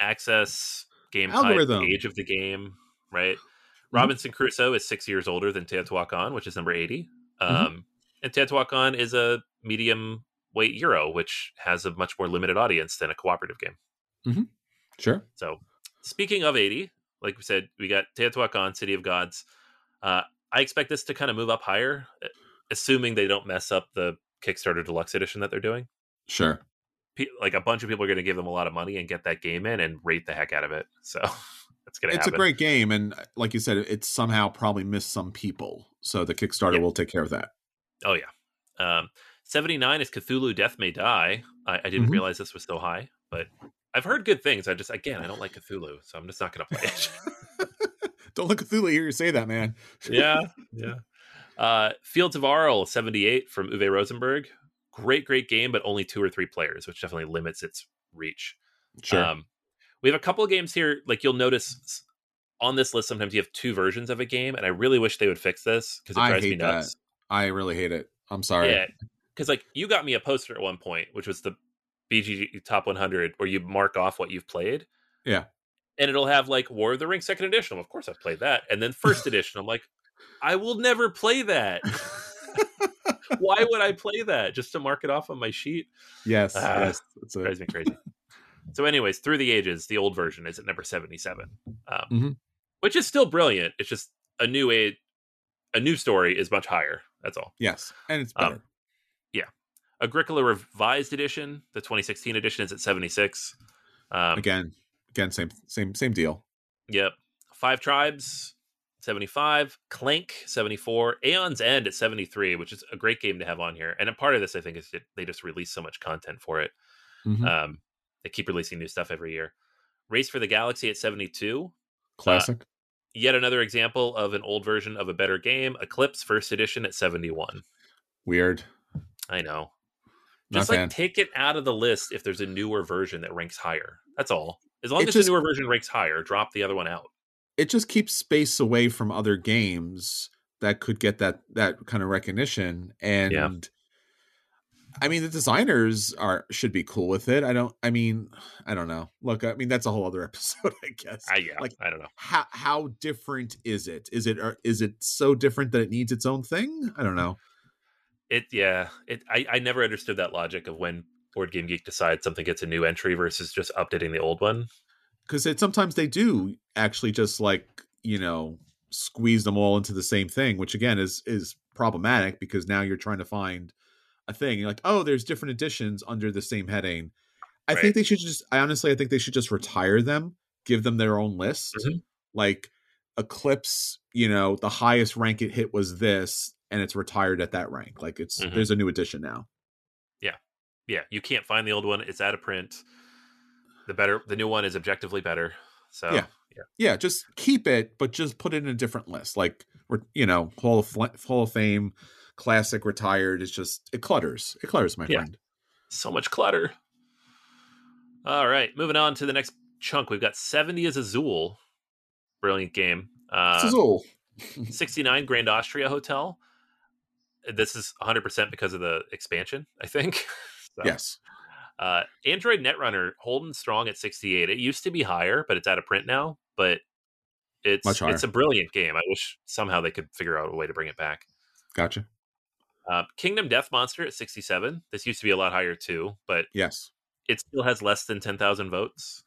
access game Algorithm. type, age of the game, right? Mm-hmm. Robinson Crusoe is six years older than Teotihuacan, which is number 80. Um, Mm-hmm. And Teotihuacan is a medium weight Euro, which has a much more limited audience than a cooperative game. Sure. So, speaking of 80, like we said, we got Teotihuacan, City of Gods. Uh, I expect this to kind of move up higher, assuming they don't mess up the Kickstarter Deluxe Edition that they're doing. Sure. Pe- Like a bunch of people are going to give them a lot of money and get that game in and rate the heck out of it. *laughs* So that's going to happen. It's happen. a great game. And uh, like you said, it's somehow probably missed some people. So the Kickstarter Yeah. will take care of that. Oh yeah. Um, 79 is Cthulhu Death May Die. I, I didn't Mhm. realize this was so high, but I've heard good things. I just again I don't like Cthulhu, so I'm just not gonna play it. *laughs* Don't look Cthulhu hear you say that, man. yeah, *laughs* yeah. Uh, Fields of Arle 78 from Uwe Rosenberg. Great, great game, but only two or three players, which definitely limits its reach. Sure. Um, we have a couple of games here. Like you'll notice on this list, sometimes you have two versions of a game, and I really wish they would fix this because it drives me hate that. nuts. I really hate it. I'm sorry. Yeah, because like you got me a poster at one point, which was the BGG Top 100, where you mark off what you've played. Yeah. and it'll have like War of the Ring Second Edition. Of course, I've played that, and then First *laughs* Edition. I'm like, I will never play that. *laughs* Why would I play that just to mark it off on my sheet? yes. Ah, yes. It's a, drives me crazy. so, anyways, through the ages, the old version is at number seventy-seven, um, Mhm. which is still brilliant. It's just a new age, a new story is much higher. That's all. yes. And it's Um, yeah, Agricola Revised Edition, the 2016 edition, is at 76. Um, again, again, same same same deal. Yep. Five Tribes, 75, Clank 74, Aeon's End at 73, which is a great game to have on here. And a part of this, I think, is they just release so much content for it. Mm-hmm. Um, they keep releasing new stuff every year. Race for the Galaxy at 72. Classic. Uh, yet another example of an old version of a better game. Eclipse First Edition at 71. Weird. I know. Just like take it out of the list if there's a newer version that ranks higher. That's all. As long it as just, the newer version ranks higher, drop the other one out. It just keeps space away from other games that could get that that kind of recognition. And yeah. I mean, the designers are should be cool with it. I don't. I mean, I don't know. Look, I mean, that's a whole other *laughs* episode, I guess. I, yeah, like, I don't know. How how different is it? Is it uh, is it so different that it needs its own thing? I don't know. It yeah. It I I never understood that logic of when Board Game Geek decides something gets a new entry versus just updating the old one. Because sometimes they do actually just like you know squeeze them all into the same thing, which again is is problematic because now you're trying to find a thing. You're like, oh, there's different editions under the same heading. I right. think they should just. I honestly, I think they should just retire them, give them their own list. Mm-hmm. Like Eclipse, you know, the highest rank it hit was this, and it's retired at that rank. Like it's mm-hmm. there's a new edition now. Yeah, yeah. You can't find the old one; it's out of print. The better, the new one is objectively better. So yeah, yeah, yeah. Just keep it, but just put it in a different list. Like you know, Hall of Hall of Fame classic retired It's just it clutters. It clutters, my yeah. friend. So much clutter. All right, moving on to the next chunk. We've got 70 as Azul. Brilliant game. Uh, Azul. *laughs* 69 Grand Austria Hotel. This is 100% because of the expansion, I think. *laughs* so, yes. Uh, Android Netrunner holding strong at 68. It used to be higher, but it's out of print now. But it's it's a brilliant game. I wish somehow they could figure out a way to bring it back. Gotcha. Uh, Kingdom Death Monster at 67. This used to be a lot higher too, but yes, it still has less than 10,000 votes,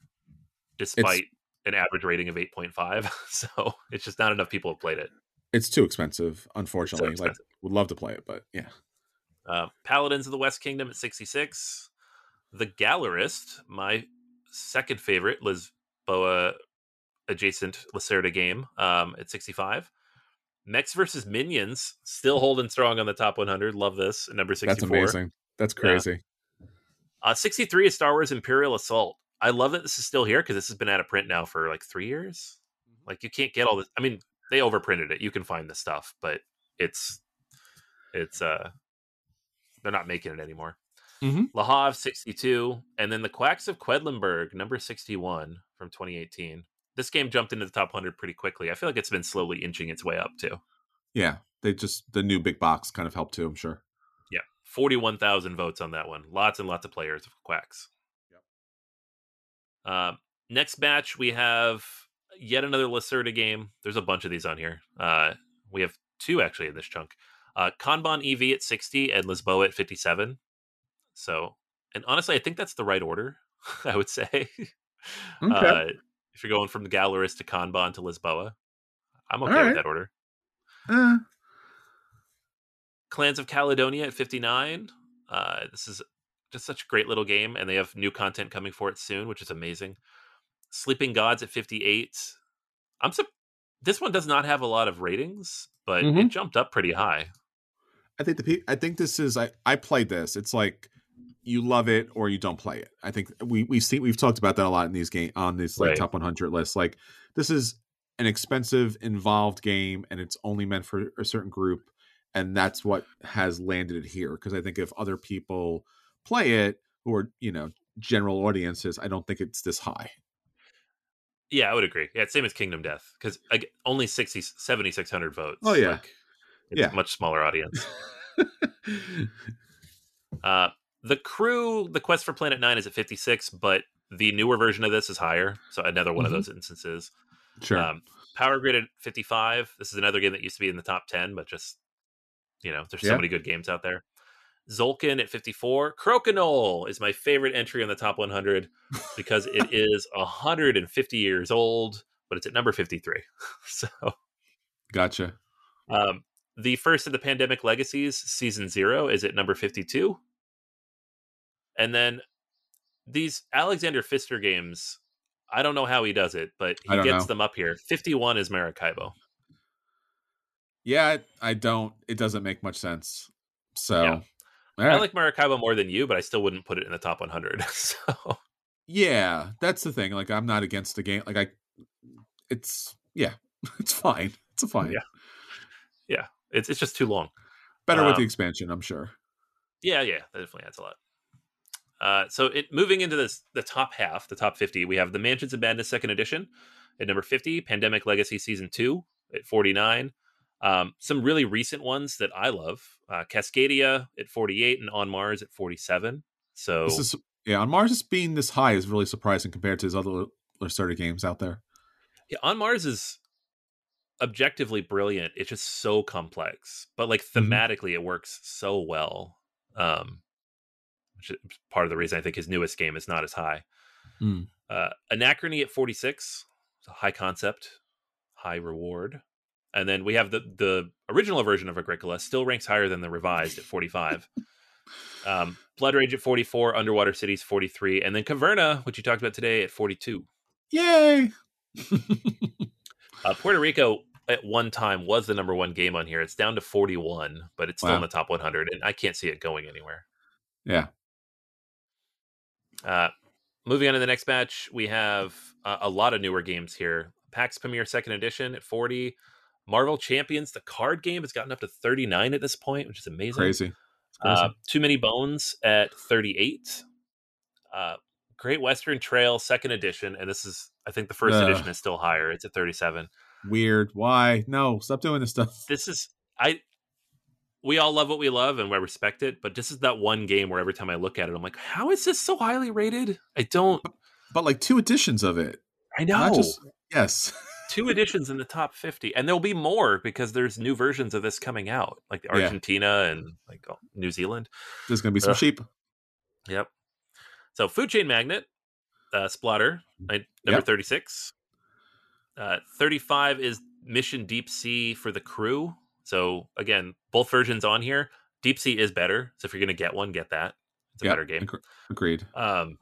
despite it's, an average rating of 8.5. *laughs* So it's just not enough people have played it. It's too expensive, unfortunately. Expensive. Like, would love to play it, but yeah. Uh, Paladins of the West Kingdom at 66. The Gallerist, my second favorite Lisboa adjacent Lacerda game um, at 65. Mechs versus Minions still holding strong on the top 100. Love this. Number 64. That's amazing. That's crazy. Yeah. Uh, 63 is Star Wars Imperial Assault. I love that this is still here because this has been out of print now for like three years. Mm-hmm. Like you can't get all this. I mean, they overprinted it. You can find the stuff, but it's it's uh they're not making it anymore. Mm-hmm. Le Havre 62, and then the Quacks of Quedlinburg, number 61 from 2018 this game jumped into the top 100 pretty quickly. I feel like it's been slowly inching its way up too. Yeah, they just the new big box kind of helped too. I'm sure. Yeah, 41,000 votes on that one. Lots and lots of players of Quacks. Yep. Uh, next batch we have yet another Lacerda game. There's a bunch of these on here. Uh, we have two actually in this chunk. Uh, Kanban EV at 60 and Lisboa at 57. So, and honestly, I think that's the right order. *laughs* I would say. *laughs* Okay. Uh, if you're going from the Gallerist to Kanban to Lisboa. I'm okay right. with that order. Uh. Clans of Caledonia at 59. Uh, this is just such a great little game, and they have new content coming for it soon, which is amazing. Sleeping Gods at 58. I'm su- this one does not have a lot of ratings, but mm-hmm. it jumped up pretty high. I think the I think this is I I played this. It's like you love it or you don't play it. I think we we've seen we've talked about that a lot in these game on this like right. top 100 list. Like this is an expensive, involved game, and it's only meant for a certain group, and that's what has landed it here. Because I think if other people play it, who are you know general audiences, I don't think it's this high. Yeah, I would agree. Yeah, same as Kingdom Death because only 60, 7,600 votes. Oh yeah, like, yeah, much smaller audience. *laughs* uh, the crew, the quest for Planet Nine is at 56, but the newer version of this is higher. So another one mm-hmm. of those instances. Sure. Um, Power Grid at 55. This is another game that used to be in the top 10, but just, you know, there's yeah. so many good games out there. Tzolk'in at 54. Crokinole is my favorite entry on the top 100 *laughs* because it is 150 years old, but it's at number 53. *laughs* so, gotcha. Um, the first of the Pandemic Legacies, Season Zero, is at number 52. And then these Alexander Pfister games, I don't know how he does it, but he gets know. them up here. 51 is Maracaibo. Yeah, I don't. It doesn't make much sense. So, yeah. right. I like Maracaibo more than you, but I still wouldn't put it in the top 100. *laughs* So, yeah, that's the thing. Like, I'm not against the game. Like, I, it's yeah, *laughs* it's fine. It's a fine. Yeah, yeah. It's it's just too long. Better um, with the um, expansion, I'm sure. Yeah, yeah, that definitely adds a lot. Uh, so it moving into this the top half, the top 50, we have the Mansions of Madness second edition at number 50, Pandemic Legacy season 2 at 49. Um, some really recent ones that I love, uh, Cascadia at 48 and On Mars at 47. So this is yeah, On Mars is being this high is really surprising compared to his other Lacerda games out there. Yeah, On Mars is objectively brilliant. It's just so complex, but like mm-hmm. thematically, mm-hmm. it works so well. Um, which is part of the reason I think his newest game is not as high. Mm. Uh, Anachrony at 46, high concept, high reward. And then we have the the original version of Agricola still ranks higher than the revised at 45. *laughs* um, Blood Rage at 44, Underwater Cities 43, and then Caverna, which you talked about today, at 42. Yay! uh, Puerto Rico at one time was the number one game on here. It's down to 41, but it's still wow. in the top 100, and I can't see it going anywhere. Yeah. Uh, moving on to the next batch, we have uh, a lot of newer games here. Pax Pamir Second Edition at 40. Marvel Champions, the card game, has gotten up to 39 at this point, which is amazing. Crazy. Uh, Too Many Bones at 38. Uh, Great Western Trail Second Edition, and this is, I think, the first edition is still higher. It's at 37. Weird. Why? No, stop doing this stuff. This is I. We all love what we love, and we respect it. But this is that one game where every time I look at it, I'm like, how is this so highly rated? I don't. But, but like two editions of it. I know. Just, yes. two editions in the top 50 and there'll be more because there's new versions of this coming out like argentina yeah. and like new zealand there's gonna be some Ugh. sheep yep so food chain magnate uh splotter number yep. 36 uh 35 is mission deep sea for the crew so again both versions on here deep sea is better so if you're gonna get one get that it's a yep. better game agreed um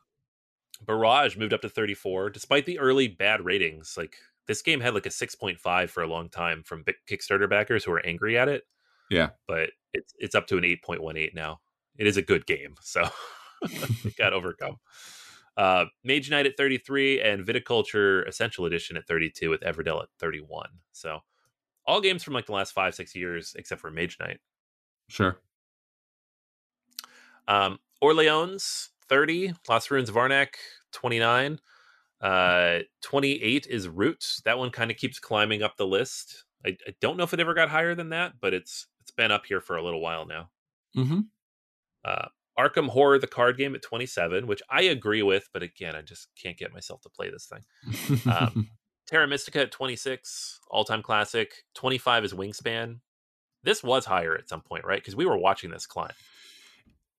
barrage moved up to 34 despite the early bad ratings like this game had like a 6.5 for a long time from Kickstarter backers who were angry at it. Yeah. But it's it's up to an 8.18 now. It is a good game, so *laughs* it got overcome. Uh, Mage Knight at 33 and Viticulture Essential Edition at 32 with Everdell at 31. So all games from like the last five, six years, except for Mage Knight. Sure. Um, Orleans 30, Lost Ruins of Arnak 29. Uh, 28 is Root. That one kind of keeps climbing up the list. I, I, don't know if it ever got higher than that, but it's it's been up here for a little while now. Mm-hmm. Uh, Arkham Horror, the card game at 27, which I agree with, but again, I just can't get myself to play this thing. um, *laughs* Terra Mystica at 26, all time classic. 25 is Wingspan. This was higher at some point, right? Because we were watching this climb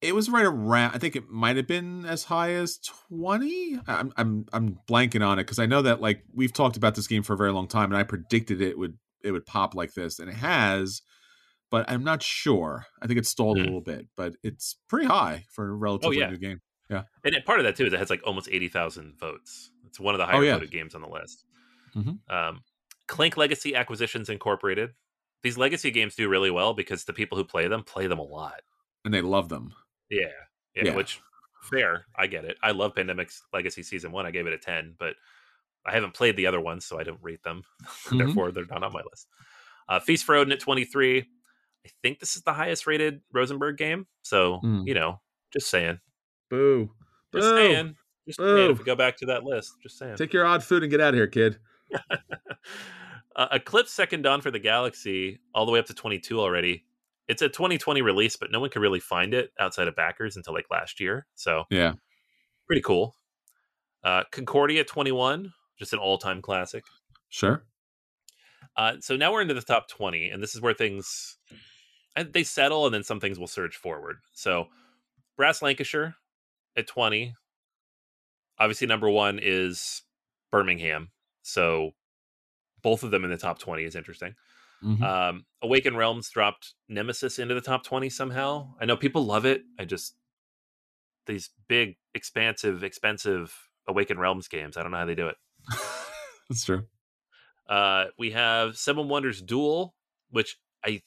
it was right around. I think it might have been as high as twenty. I'm I'm I'm blanking on it because I know that like we've talked about this game for a very long time, and I predicted it would it would pop like this, and it has. But I'm not sure. I think it stalled mm. a little bit, but it's pretty high for a relatively oh, yeah. new game. Yeah, and it, part of that too is it has like almost eighty thousand votes. It's one of the higher oh, yeah. voted games on the list. Mm-hmm. Um, Clank Legacy Acquisitions Incorporated. These legacy games do really well because the people who play them play them a lot, and they love them. Yeah, yeah, yeah. Which fair, I get it. I love Pandemic's Legacy Season One. I gave it a ten, but I haven't played the other ones, so I don't rate them. *laughs* Mm-hmm. Therefore, they're not on my list. Uh, Feast for Odin at twenty three. I think this is the highest rated Rosenberg game. So mm. you know, just saying. Boo. Just Boo. saying. Just Boo. saying. If we go back to that list, just saying. Take your odd food and get out of here, kid. Uh, Eclipse Second Dawn for the Galaxy, all the way up to 22 already it's a 2020 release, but no one could really find it outside of backers until like last year. So yeah, pretty cool. Uh, Concordia 21, just an all time classic. Sure. Uh, so now we're into the top 20, and this is where things they settle, and then some things will surge forward. So Brass Lancashire at 20. Obviously, number one is Birmingham. So both of them in the top 20 is interesting. Mm-hmm. Um, Awaken Realms dropped Nemesis into the top 20 somehow. I know people love it. I just these big, expansive, expensive Awaken Realms games. I don't know how they do it. *laughs* That's true. Uh, we have Seven Wonders Duel, which I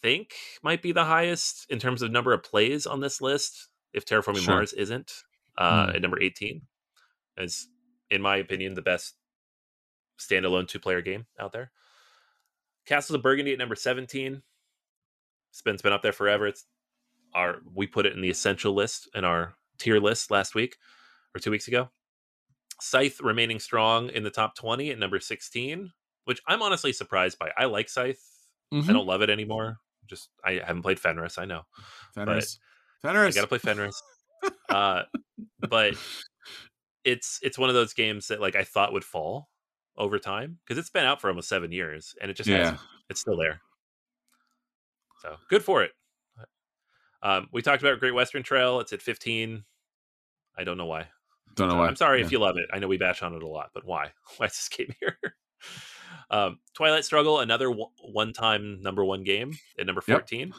think might be the highest in terms of number of plays on this list. If Terraforming sure. Mars isn't uh, mm. at number eighteen, as in my opinion the best standalone two player game out there. Castles of Burgundy at number seventeen. It's been, it's been up there forever. It's our we put it in the essential list in our tier list last week or two weeks ago. Scythe remaining strong in the top 20 at number 16, which I'm honestly surprised by. I like Scythe. Mm-hmm. I don't love it anymore. Just I haven't played Fenris, I know. Fenris. Fenris. I gotta play Fenris. *laughs* uh, but *laughs* it's it's one of those games that like I thought would fall over time because it's been out for almost seven years and it just yeah. Hasn't. It's still there. So good for it. Um, we talked about Great Western Trail. It's at 15. I don't know why. Don't know why. I'm sorry yeah. if you love it. I know we bash on it a lot, but why? *laughs* Why is this game here? um, Twilight Struggle, another one-time number one game at number 14. Yep.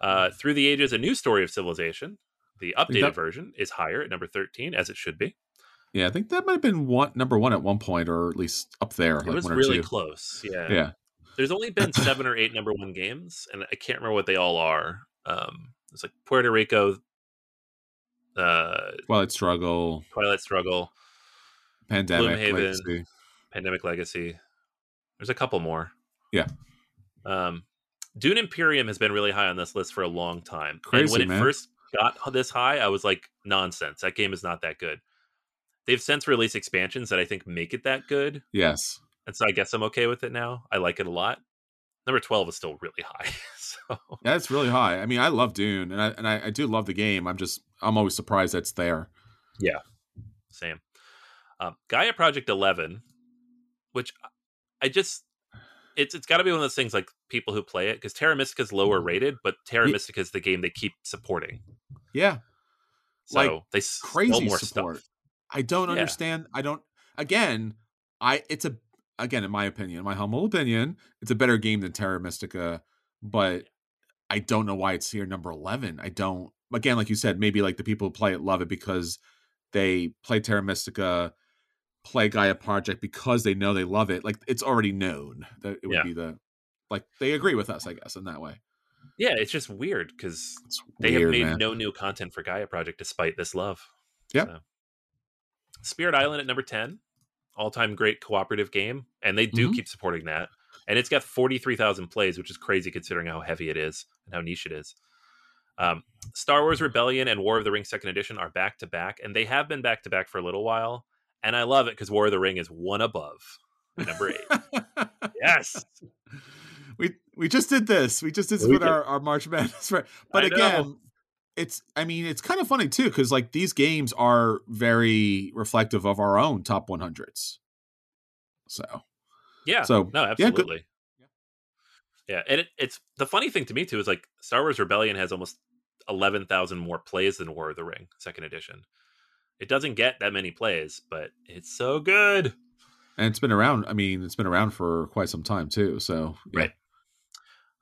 Uh, Through the Ages, a new story of civilization. The updated that... version is higher at number 13, as it should be. Yeah, I think that might have been one number one at one point, or at least up there. It like was really close. Yeah. Yeah. There's only been *coughs* seven or eight number one games, and I can't remember what they all are. Um, it's like Puerto Rico, uh, Twilight Struggle, Twilight Struggle, Pandemic Gloomhaven, Legacy. Pandemic Legacy. There's a couple more. Yeah. Um, Dune Imperium has been really high on this list for a long time. Crazy, and when man. it first got this high, I was like, nonsense. That game is not that good. They've since released expansions that I think make it that good. Yes. And so I guess I'm okay with it now. I like it a lot. Number 12 is still really high. *laughs* so Yeah, it's really high. I mean, I love Dune and I and I, I do love the game. I'm just I'm always surprised that's there. Yeah. Same. Um, Gaia Project 11, which I just it's it's got to be one of those things like people who play it because Terra Mystica is lower rated, but Terra. Mystica is the game they keep supporting. Yeah, so like they crazy more support. Stuff. I don't yeah. understand. I don't. Again, I it's a again in my opinion, my humble opinion, it's a better game than Terra Mystica, but I don't know why it's here number eleven. I don't. Again, like you said, maybe like the people who play it love it because they play Terra Mystica play Gaia Project because they know they love it. Like it's already known that it would yeah. be the like they agree with us, I guess, in that way. Yeah, it's just weird because they have made man. no new content for Gaia Project despite this love. Yeah. So. Spirit Island at number ten, all time great cooperative game, and they do mm-hmm. keep supporting that. And it's got forty three thousand plays, which is crazy considering how heavy it is and how niche it is. Um, Star Wars Rebellion and War of the Ring Second Edition are back to back, and they have been back to back for a little while and I love it because War of the Ring is one above number eight. yes, *laughs* we we just did this. We just did this we with our, our March Madness, right? But I again, know. It's I mean it's kind of funny too because like these games are very reflective of our own top 100s. So yeah, so no, absolutely. Yeah, yeah. and it, it's the funny thing to me too is like Star Wars Rebellion has almost eleven thousand more plays than War of the Ring Second Edition. It doesn't get that many plays, but it's so good. And it's been around. I mean, it's been around for quite some time too. So yeah. right.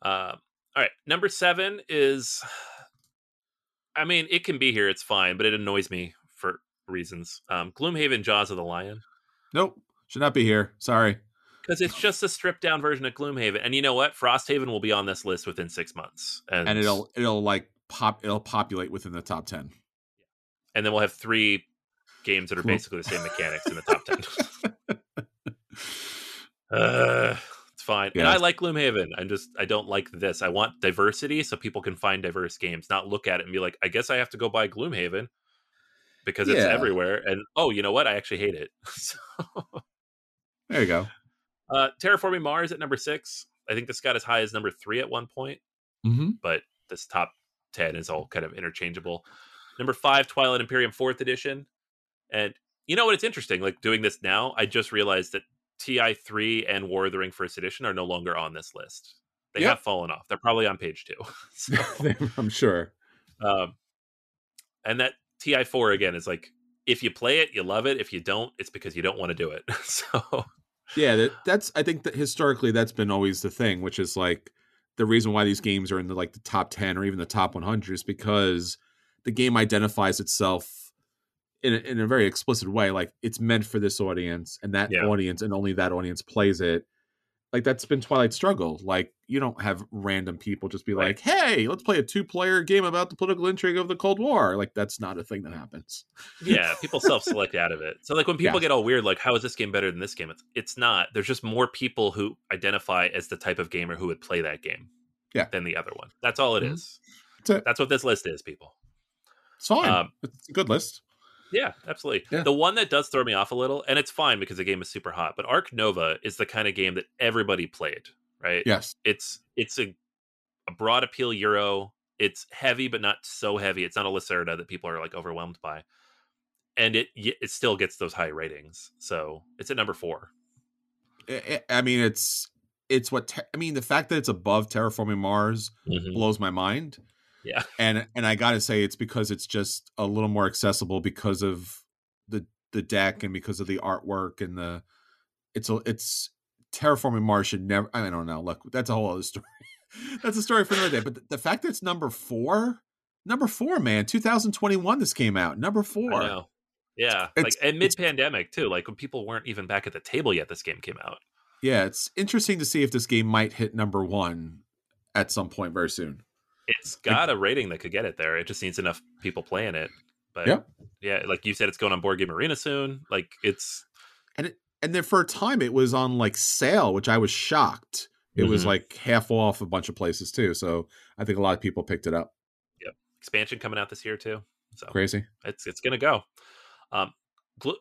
Uh, all right. Number seven is. I mean, it can be here. It's fine, but it annoys me for reasons. Um, Gloomhaven, Jaws of the Lion. Nope, should not be here. Sorry. Because it's just a stripped down version of Gloomhaven, and you know what? Frosthaven will be on this list within six months, and, and it'll it'll like pop it'll populate within the top ten and then we'll have three games that are basically the same mechanics in the top ten. *laughs* uh, fine, yeah. and I like Gloomhaven. I'm just I don't like this. I want diversity so people can find diverse games, not look at it and be like, I guess I have to go buy Gloomhaven because it's yeah. everywhere. And oh, you know what? I actually hate it. *laughs* so, there you go. Uh, Terraforming Mars at number six. I think this got as high as number three at one point, mm-hmm. but this top ten is all kind of interchangeable. Number five, Twilight Imperium fourth edition. And you know what? It's interesting. Like doing this now, I just realized that TI three and War of the Ring first edition are no longer on this list. They yep. have fallen off. They're probably on page two. *laughs* so, *laughs* I'm sure. Um, and that TI four again is like if you play it, you love it. If you don't, it's because you don't want to do it. *laughs* so yeah, that, that's I think that historically that's been always the thing, which is like the reason why these games are in the like the top ten or even the top 100 is because the game identifies itself in a, in a very explicit way like it's meant for this audience and that yeah. audience and only that audience plays it like that's been Twilight Struggle. Like you don't have random people just be right. like, "Hey, let's play a two-player game about the political intrigue of the Cold War." Like that's not a thing that happens. Yeah, *laughs* people self-select out of it. So like when people yeah. get all weird, like, "How is this game better than this game?" It's it's not. There's just more people who identify as the type of gamer who would play that game. Yeah. Than the other one. That's all it mm-hmm. is. That's, that's what this list is, people. It's fine. Um, it's a good list. Yeah, absolutely. Yeah. The one that does throw me off a little, and it's fine because the game is super hot, but Ark Nova is the kind of game that everybody played, right? Yes. It's it's a, a broad appeal Euro. It's heavy, but not so heavy. It's not a Lacerda that people are like overwhelmed by, and it it still gets those high ratings. So it's at number four. I mean, it's it's what te- I mean. The fact that it's above Terraforming Mars mm-hmm. blows my mind yeah. And and I got to say it's because it's just a little more accessible because of the the deck and because of the artwork and the it's a it's terraforming Mars should never I don't know. Look, that's a whole other *laughs* story. that's a story for another day, but the, the, fact that it's number 4, number 4 man, 2021 this came out. Number 4. Yeah. It's, like and mid-pandemic too. Like when people weren't even back at the table yet this game came out. Yeah, it's interesting to see if this game might hit number 1 at some point very soon. It's got a rating that could get it there. It just needs enough people playing it. But yeah, yeah, like you said, it's going on Board Game Arena soon. Like it's and it, and then for a time it was on like sale, which I was shocked. It mm-hmm. was like half off a bunch of places too. So I think a lot of people picked it up. Yep, expansion coming out this year too. So crazy. It's it's gonna go. Um,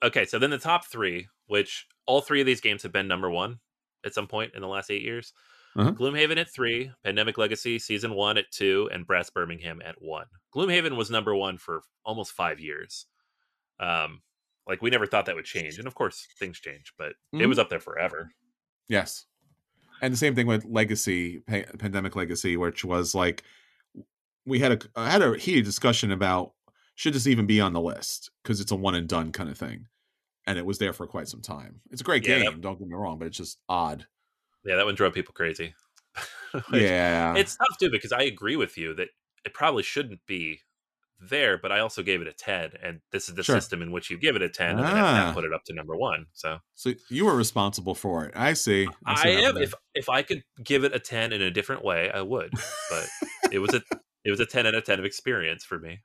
okay, so then the top three, which all three of these games have been number one at some point in the last eight years. Uh-huh. Gloomhaven at three, Pandemic Legacy season one at two, and Brass Birmingham at one. Gloomhaven was number one for almost five years. Um, like we never thought that would change, and of course things change, but mm-hmm. it was up there forever. Yes, and the same thing with Legacy, pa- Pandemic Legacy, which was like we had a had a heated discussion about should this even be on the list because it's a one and done kind of thing, and it was there for quite some time. It's a great yeah, game, that... don't get me wrong, but it's just odd yeah, that one drove people crazy. *laughs* yeah, it's tough too because I agree with you that it probably shouldn't be there, but I also gave it a ten, and this is the sure. system in which you give it a ten, and ah. then that put it up to number one. So, so you were responsible for it. I see. I, see I am. If if I could give it a ten in a different way, I would. But *laughs* it was a it was a ten out of ten of experience for me.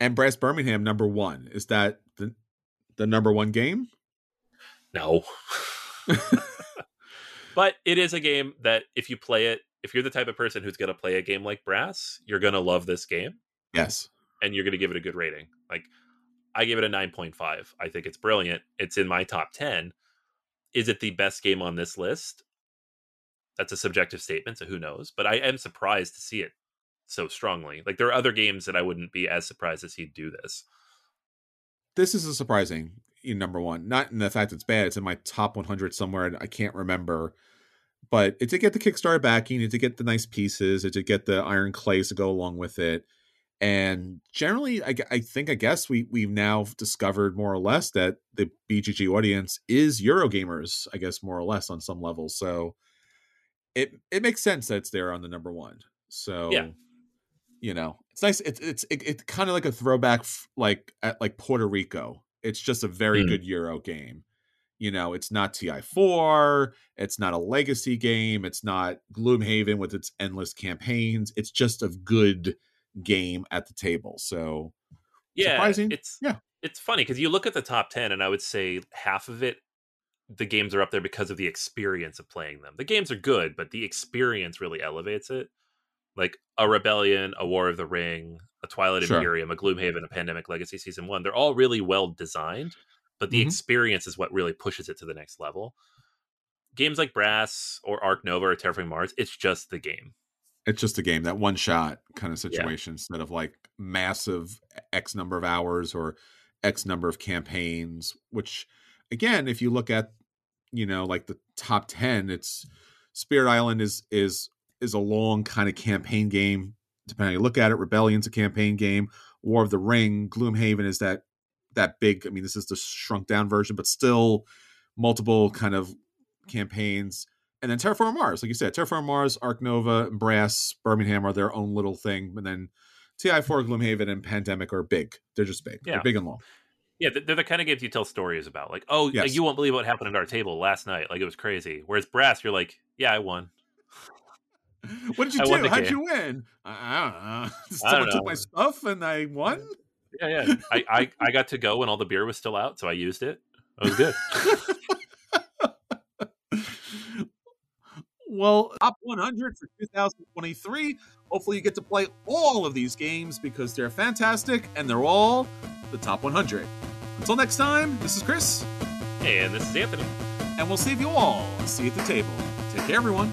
And Brass Birmingham number one is that the the number one game? No. *laughs* But it is a game that if you play it, if you're the type of person who's going to play a game like Brass, you're going to love this game. Yes. And you're going to give it a good rating. Like I give it a 9.5. I think it's brilliant. It's in my top 10. Is it the best game on this list? That's a subjective statement, so who knows? But I am surprised to see it so strongly. Like there are other games that I wouldn't be as surprised as he'd do this. This is a surprising number one. Not in the fact that it's bad. It's in my top 100 somewhere, and I can't remember but it did get the Kickstarter backing, it did get the nice pieces, it did get the iron clays to go along with it. And generally, I, I think, I guess we we've now discovered more or less that the BGG audience is Eurogamers, I guess more or less on some level. So it it makes sense that it's there on the number one. So yeah, you know, it's nice. It's it's it, it's kind of like a throwback, like at like Puerto Rico. It's just a very mm. good Euro game you know it's not ti4 it's not a legacy game it's not gloomhaven with its endless campaigns it's just a good game at the table so yeah surprising it's yeah. it's funny because you look at the top 10 and i would say half of it the games are up there because of the experience of playing them. The games are good but the experience really elevates it. Like a rebellion a war of the ring a twilight sure. imperium a gloomhaven a pandemic legacy season one they're all really well designed but the mm-hmm. experience is what really pushes it to the next level. Games like Brass or Ark Nova or Terraforming Mars, it's just the game. It's just a game, that one shot kind of situation yeah. instead of like massive X number of hours or X number of campaigns, which again, if you look at, you know, like the top 10, it's Spirit Island is is is a long kind of campaign game. Depending how you look at it, Rebellion's a campaign game. War of the Ring, Gloomhaven is that that big. I mean, this is the shrunk down version, but still multiple kind of campaigns. And then Terraform Mars, like you said, Terraform Mars, Ark Nova, Brass, Birmingham are their own little thing. And then TI4, Gloomhaven, and Pandemic are big. They're just big. Yeah. They're big and long. Yeah, they're the kind of games you tell stories about. Like, oh, yes. you won't believe what happened at our table last night. Like it was crazy. Whereas brass, you're like, yeah, I won. what did you *laughs* I do? How'd game. you win? I don't know. *laughs* Someone took my stuff and I won. Yeah, yeah. I, I I got to go when all the beer was still out, so I used it. It was good. *laughs* well, top 100 for 2023. Hopefully, you get to play all of these games because they're fantastic and they're all the top 100. Until next time, this is Chris. And this is Anthony. And we'll save you all a seat at the table. Take care, everyone.